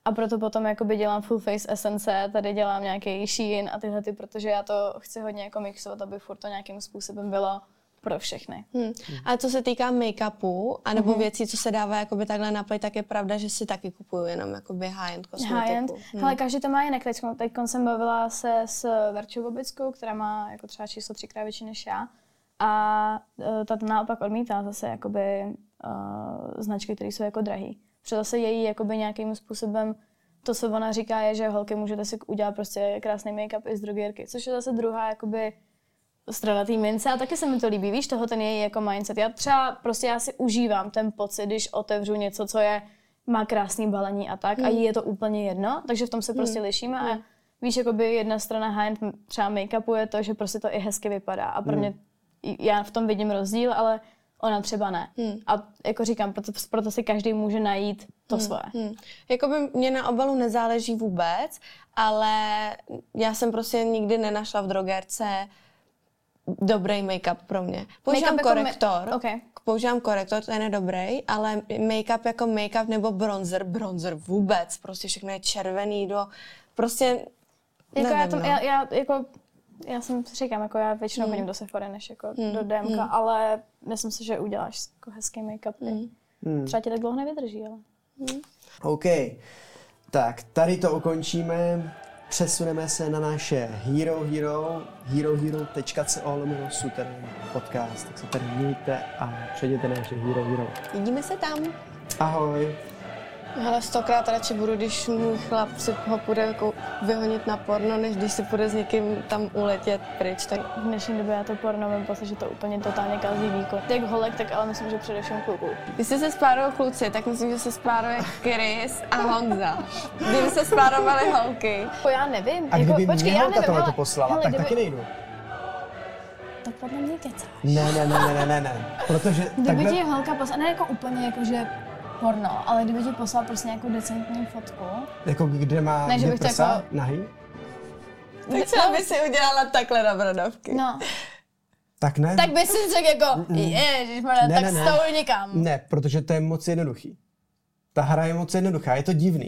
A proto potom jakoby dělám full face essence, tady dělám nějaký Shein a tyhle ty, protože já to chci hodně jako mixovat, aby furt to nějakým způsobem bylo pro všechny. Hmm. A co se týká make-upu, anebo Mhm. mm-hmm. věcí, co se dává jakoby takhle na play, tak je pravda, že si taky kupuju jenom jakoby high-end kosmetiku. High-end. Hmm. Hele, každý to má jinak. Teď, teď jsem bavila se s Verčou Bobickou, která má jako třeba číslo třikrát větší než já. A eh, ta naopak odmítá zase jakoby uh, značky, které jsou jako drahý. Protože zase její jakoby nějakým způsobem to, co ona říká, je, že holky můžete si udělat prostě krásný make-up i z drogérky, což je zase druhá jakoby strana té mince a taky se mi to líbí, víš, toho ten její jako mindset. Já třeba prostě já si užívám ten pocit, když otevřu něco, co je, má krásný balení a tak a jí je to úplně jedno, takže v tom se prostě lišíme. A víš, jakoby jedna strana high třeba make-upu je to, že prostě to i hezky vypadá. A pro mě, já v tom vidím rozdíl, ale ona třeba ne. A jako říkám, proto, proto si každý může najít to svoje. Hmm. Jakoby mě na obalu nezáleží vůbec, ale já jsem prostě nikdy nenašla v drogerce dobrý make-up pro mě. Používám Make-up jako korektor, Ok. používám korektor, ten je dobrý, ale make-up jako make-up nebo bronzer, bronzer vůbec, prostě všechno je červený do, prostě Jako nevím, já, tom, no. já, já, jako, já jsem říkám, jako já většinou chodím do Sephora než jako do DMK, ale myslím si, že uděláš jako hezký make-up. Hmm. Třeba ti tak dlouho nevydrží, ale. OK. Tak, tady to ukončíme. Přesuneme se na naše Hero Hero, herohero.co lomeno Suterén podcast. Tak se tady mějte a přejděte na naše Hero Hero. Vidíme se tam. Ahoj. Ale stokrát radši budu, když můj chlap si ho půjde jako vyhonit na porno, než když si půjde s někým tam uletět pryč. Tak V dnešní době já to porno mám pocit, že to úplně totálně kazí výkon. Jak holek, tak ale myslím, že především kluků. Když se spárují kluci, tak myslím, že se spáruje Chris a Honza. Kdyby se spárovaly holky, Jako já nevím. A jako, kdyby počkej, mě já holka nevím, tohle to poslala, hele, tak kdyby, taky nejdu. Tak podle mě kecá. Ne, ne, ne, ne, ne, ne, ne. Protože Kdyby takhle... ti holka poslala, ne jako úplně jako, že porno, ale kdyby ti poslala prostě nějakou decentní fotku, Jako kde má Ne, že bych prsa, jako- nahý? tak třeba by si udělala takhle na bradavky. no, Tak ne. tak by si řekl jako, ježišmarja, Ne, tak ne, ne. stouj někam. Ne, protože to je moc jednoduchý. Ta hra je moc jednoduchá, je to divný.